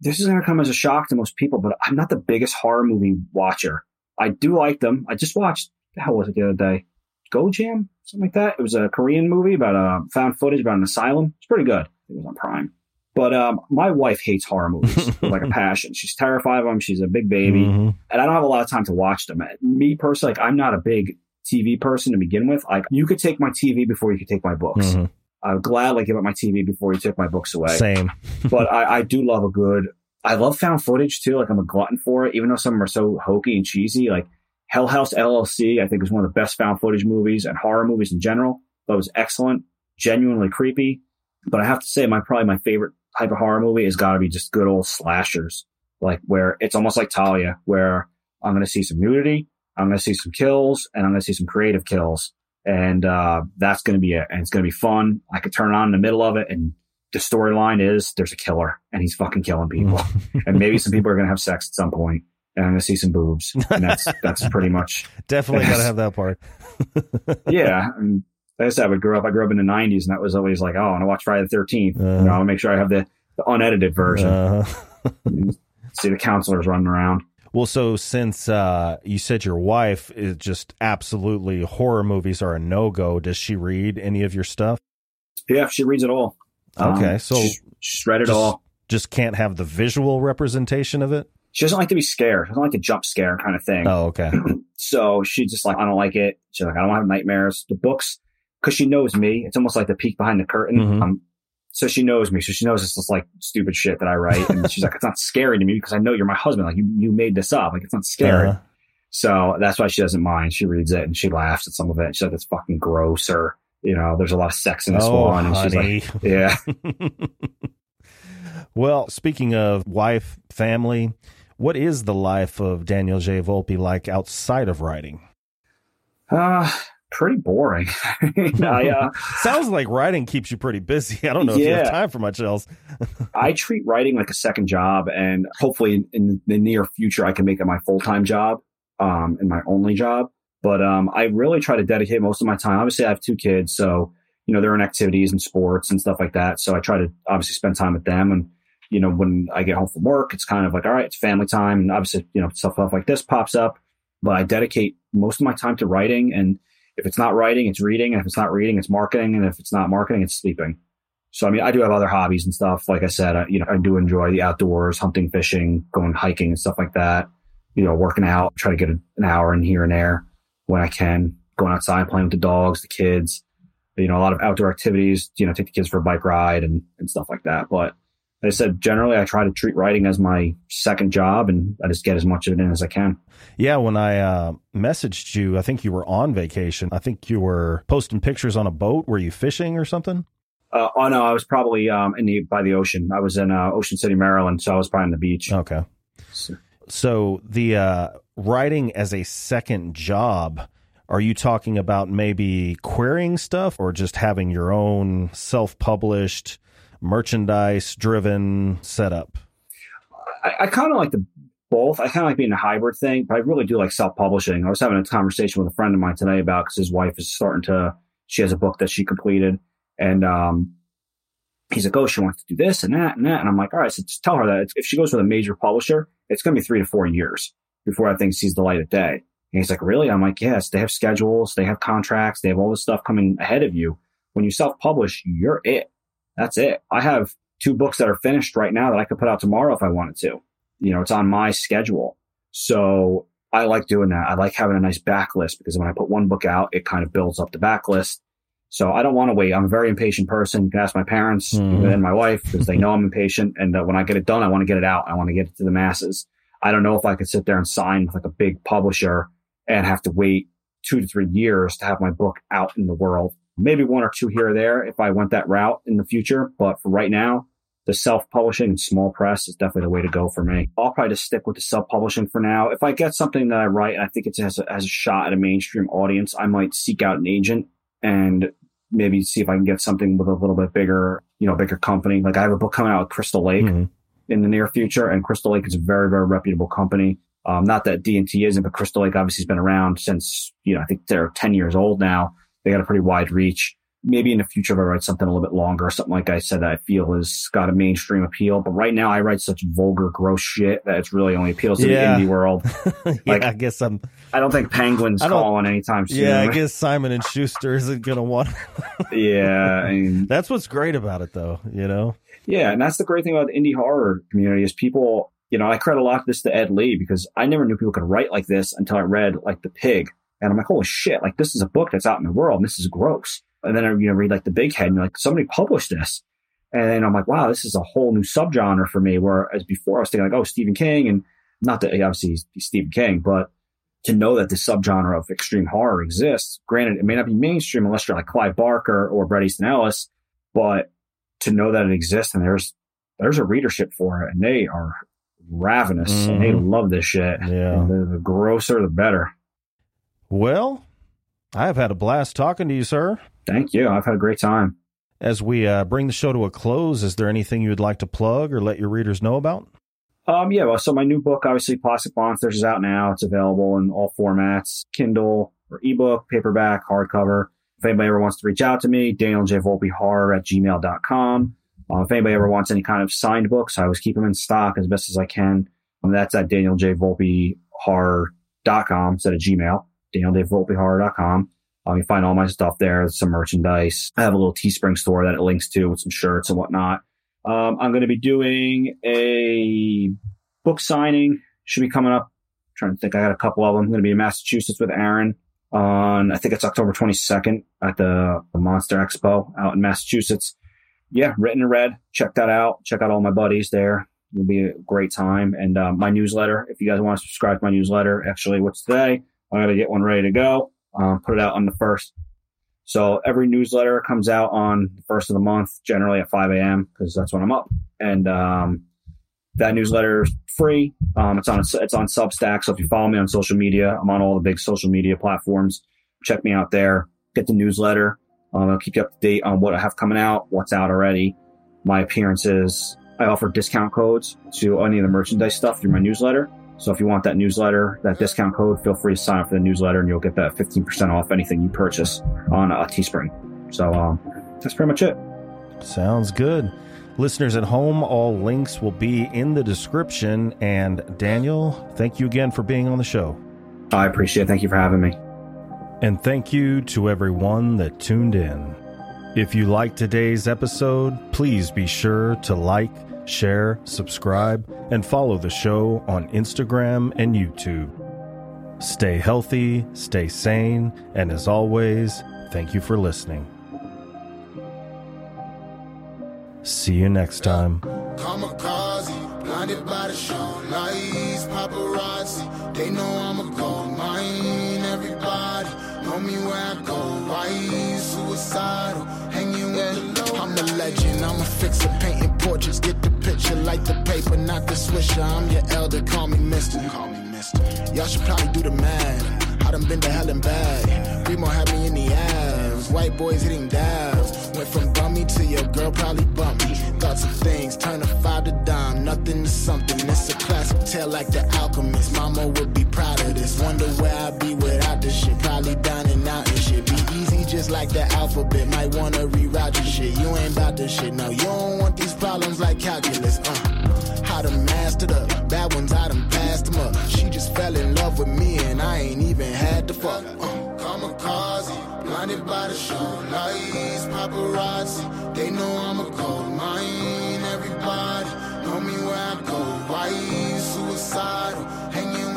this is going to come as a shock to most people, but I'm not the biggest horror movie watcher. I do like them. I just watched, how was it the other day? Gonjiam? Something like that. It was a Korean movie about uh, found footage about an asylum. It's pretty good. It was on Prime. But um, my wife hates horror movies *laughs* like a passion. She's terrified of them. She's a big baby, mm-hmm. and I don't have a lot of time to watch them. Me personally, like I'm not a big TV person to begin with. Like you could take my TV before you could take my books. Mm-hmm. I would gladly give up my TV before you took my books away. Same. *laughs* but I, I do love a good. I love found footage too. Like I'm a glutton for it, even though some of them are so hokey and cheesy. Like Hell House LLC, I think is one of the best found footage movies and horror movies in general. That was excellent, genuinely creepy. But I have to say, my probably my favorite type of horror movie has got to be just good old slashers, like where it's almost like Talia, where I'm going to see some nudity, I'm going to see some kills, and I'm going to see some creative kills. And, uh, that's going to be it. And it's going to be fun. I could turn on in the middle of it and the storyline is there's a killer and he's fucking killing people. *laughs* and maybe some people are going to have sex at some point and I'm going to see some boobs. And that's, that's pretty much. *laughs* Definitely got to *laughs* have that part. yeah. And like I said, I would grow up. I grew up in the '90s, and that was always like, oh, I want to watch Friday the 13th. Uh, you know, I want to make sure I have the, the unedited version. Uh, *laughs* see the counselors running around. Well, so since uh, you said your wife is just absolutely horror movies are a no go, does she read any of your stuff? Yeah, she reads it all. Okay, um, so she's, she's read it just, all. Just can't have the visual representation of it. She doesn't like to be scared. She doesn't like to jump scare kind of thing. Oh, okay. *clears throat* so she's just like, I don't like it. She's like, I don't have nightmares. The books, because she knows me. It's almost like the peek behind the curtain. Mm-hmm. Um, so she knows me. So she knows it's just like stupid shit that I write. And she's like, it's not scary to me because I know you're my husband. Like you, you made this up. Like it's not scary. Uh-huh. So that's why she doesn't mind. She reads it and she laughs at some of it. She said it's fucking gross or, you know, there's a lot of sex in this oh, one. And honey. she's like, *laughs* yeah. *laughs* well, speaking of wife, family, what is the life of Daniel J. Volpe like outside of writing? Uh, pretty boring. *laughs* I, uh, *laughs* Sounds like writing keeps you pretty busy. I don't know if you have time for much else. *laughs* I treat writing like a second job, and hopefully in the near future, I can make it my full time job, um, and my only job. But um, I really try to dedicate most of my time. Obviously, I have two kids, so you know they're in activities and sports and stuff like that. So I try to obviously spend time with them. And you know when I get home from work, it's kind of like all right, it's family time, and obviously you know stuff like this pops up. But I dedicate most of my time to writing, and if it's not writing, it's reading, and if it's not reading, it's marketing, and if it's not marketing, it's sleeping. So I mean, I do have other hobbies and stuff. Like I said, I, you know, I do enjoy the outdoors, hunting, fishing, going hiking and stuff like that. You know, working out, try to get an hour in here and there when I can. Going outside, playing with the dogs, the kids. You know, a lot of outdoor activities. You know, take the kids for a bike ride and and stuff like that. But I said, generally, I try to treat writing as my second job, and I just get as much of it in as I can. Yeah, when I uh, messaged you, I think you were on vacation. I think you were posting pictures on a boat. Were you fishing or something? Uh, oh no, I was probably um in the by the ocean. I was in uh, Ocean City, Maryland, so I was probably on the beach. Okay. So- So the uh, writing as a second job, are you talking about maybe querying stuff or just having your own self-published, merchandise-driven setup? I, I kind of like the both. I kind of like being a hybrid thing, but I really do like self publishing. I was having a conversation with a friend of mine today about because his wife is starting to. She has a book that she completed, and um, he's like, "Oh, she wants to do this and that and that," and I'm like, "All right, so just tell her that if she goes with a major publisher, it's going to be three to four years before that thing sees the light of day." And he's like, "Really?" I'm like, "Yes, they have schedules, they have contracts, they have all this stuff coming ahead of you. When you self publish, you're it. That's it. I have two books that are finished right now that I could put out tomorrow if I wanted to. You know, it's on my schedule. So I like doing that. I like having a nice backlist because when I put one book out, it kind of builds up the backlist. So I don't want to wait. I'm a very impatient person. You can ask my parents Mhm. and my wife because they know I'm impatient. And uh, when I get it done, I want to get it out. I want to get it to the masses. I don't know if I could sit there and sign with like a big publisher and have to wait two to three years to have my book out in the world. Maybe one or two here or there if I went that route in the future. But for right now, the self-publishing and small press is definitely the way to go for me. I'll probably just stick with the self-publishing for now. If I get something that I write and I think it has a, has a shot at a mainstream audience, I might seek out an agent and maybe see if I can get something with a little bit bigger, you know, bigger company. Like I have a book coming out with Crystal Lake Mhm. in the near future, and Crystal Lake is a very, very reputable company. Um, not that D&T isn't, but Crystal Lake obviously has been around since, you know, I think they're 10 years old now. They got a pretty wide reach. Maybe in the future, if I write something a little bit longer, something like I said that I feel has got a mainstream appeal. But right now, I write such vulgar, gross shit that it's really only appeals to Yeah. the indie world. *laughs* yeah, Like- I guess I'm. I don't think Penguin's *laughs* I don't- calling anytime soon. Yeah, I *laughs* guess Simon and Schuster isn't gonna want. yeah. I mean, That's what's great about it, though. You know. Yeah, and that's the great thing about the indie horror community is people, you know, I credit a lot of this to Ed Lee because I never knew people could write like this until I read like The Pig. And I'm like, holy shit, like this is a book that's out in the world and this is gross. And then I, you know, read like The Big Head and you're like, somebody published this. And then I'm like, wow, this is a whole new subgenre for me. Whereas before I was thinking like, oh, Stephen King and not that obviously he's, he's Stephen King, but to know that this subgenre of extreme horror exists, granted, it may not be mainstream unless you're like Clive Barker or Bret Easton Ellis, but to know that it exists and there's there's a readership for it and they are ravenous and they mm-hmm. love this shit. Yeah. The, the grosser the better. Well, I've had a blast talking to you, sir. Thank you. I've had a great time. As we uh, bring the show to a close, is there anything you would like to plug or let your readers know about? Um, yeah, well, so my new book, obviously, Plastic Monsters, is out now. It's available in all formats Kindle or ebook, paperback, hardcover. If anybody ever wants to reach out to me, Daniel J. Volpe Horror at gmail.com. Uh, if anybody ever wants any kind of signed books, I always keep them in stock as best as I can. Um, that's at Daniel J. Volpe Horror.com instead of Gmail, Daniel J. Volpe Horror.com. Um, you find all my stuff there, some merchandise. I have a little Teespring store that it links to with some shirts and whatnot. Um, I'm going to be doing a book signing. Should be coming up. trying to think. I got a couple of them. I'm going to be in Massachusetts with Aron on, I think it's October 22nd at the, the Monster Expo out in Massachusetts. Yeah, written and read. Check that out. Check out all my buddies there. It'll be a great time. And uh, my newsletter, if you guys want to subscribe to my newsletter, actually, what's today? I got to get one ready to go. Um, put it out on the first. So every newsletter comes out on the first of the month, generally at 5 a.m. because that's when I'm up. And um, that newsletter is free. Um, it's on it's on Substack. So if you follow me on social media, I'm on all the big social media platforms. check me out there. Get the newsletter. Um, I'll keep you up to date on what I have coming out, what's out already, my appearances. I offer discount codes to any of the merchandise stuff through my newsletter. So if you want that newsletter, that discount code, feel free to sign up for the newsletter and you'll get that 15% off anything you purchase on a Teespring. So um, that's pretty much it. Sounds good. Listeners at home, all links will be in the description. And Daniel, thank you again for being on the show. I appreciate it. Thank you for having me. And thank you to everyone that tuned in. If you liked today's episode, please be sure to like, share, subscribe, and follow the show on Instagram and YouTube. Stay healthy, stay sane, and as always, thank you for listening. See you next time. Kamikaze, blinded by the show lights, paparazzi. They know I'm a gold mine. Everybody know me where I go. Why suicidal, I'm a legend. I'm a fixer, painting portraits. Get the picture, like the paper, not the swisher. I'm your elder, call me Mister. Call me Mister. Y'all should probably do the math. I done been to hell and back. Remo had me in the ass. White boys hitting dabs. Went from bummy to your girl probably bump me. Thoughts of things, turn a five to dime, nothing to something. It's a classic tale like the alchemist. Mama would be proud of this. Wonder where I'd be without this shit. Probably dining out and shit. Be easy just like the alphabet. Might wanna reroute your shit. You ain't about this shit. No, you don't want these problems like calculus. Uh, how to master the bad ones, I done passed them up. She just fell in love with me and I ain't even had to fuck. Uh, kamikaze, blinded by the show lights, paparazzi. They know I'm a gold mine. Everybody know me where I go. Why suicidal, hanging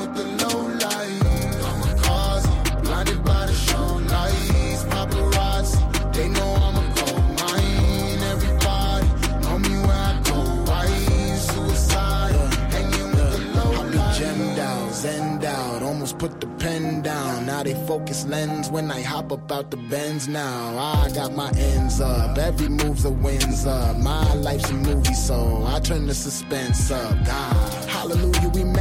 they focus lens when I hop up out the bends now. I got my ends up, every move's a wins up. My life's a movie, so I turn the suspense up. God, hallelujah, we.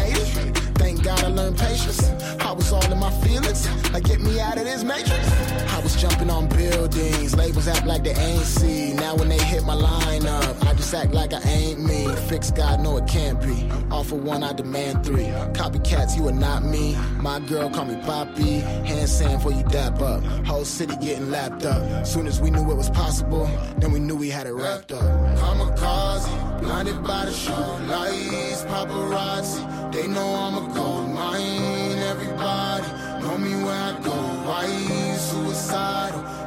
I learned patience. I was all in my feelings, like get me out of this matrix. I was jumping on buildings, labels act like they ain't see. Now when they hit my lineup, I just act like I ain't me. Fix God, no it can't be. Offer one, I demand three. Copycats, you are not me. My girl call me Poppy. Hand sand for you dap up. Whole city getting lapped up. Soon as we knew it was possible, then we knew we had it wrapped up. Kamikaze, blinded by the show lights, paparazzi. They know I'm a gold mine. Everybody know me where I go. Why suicidal?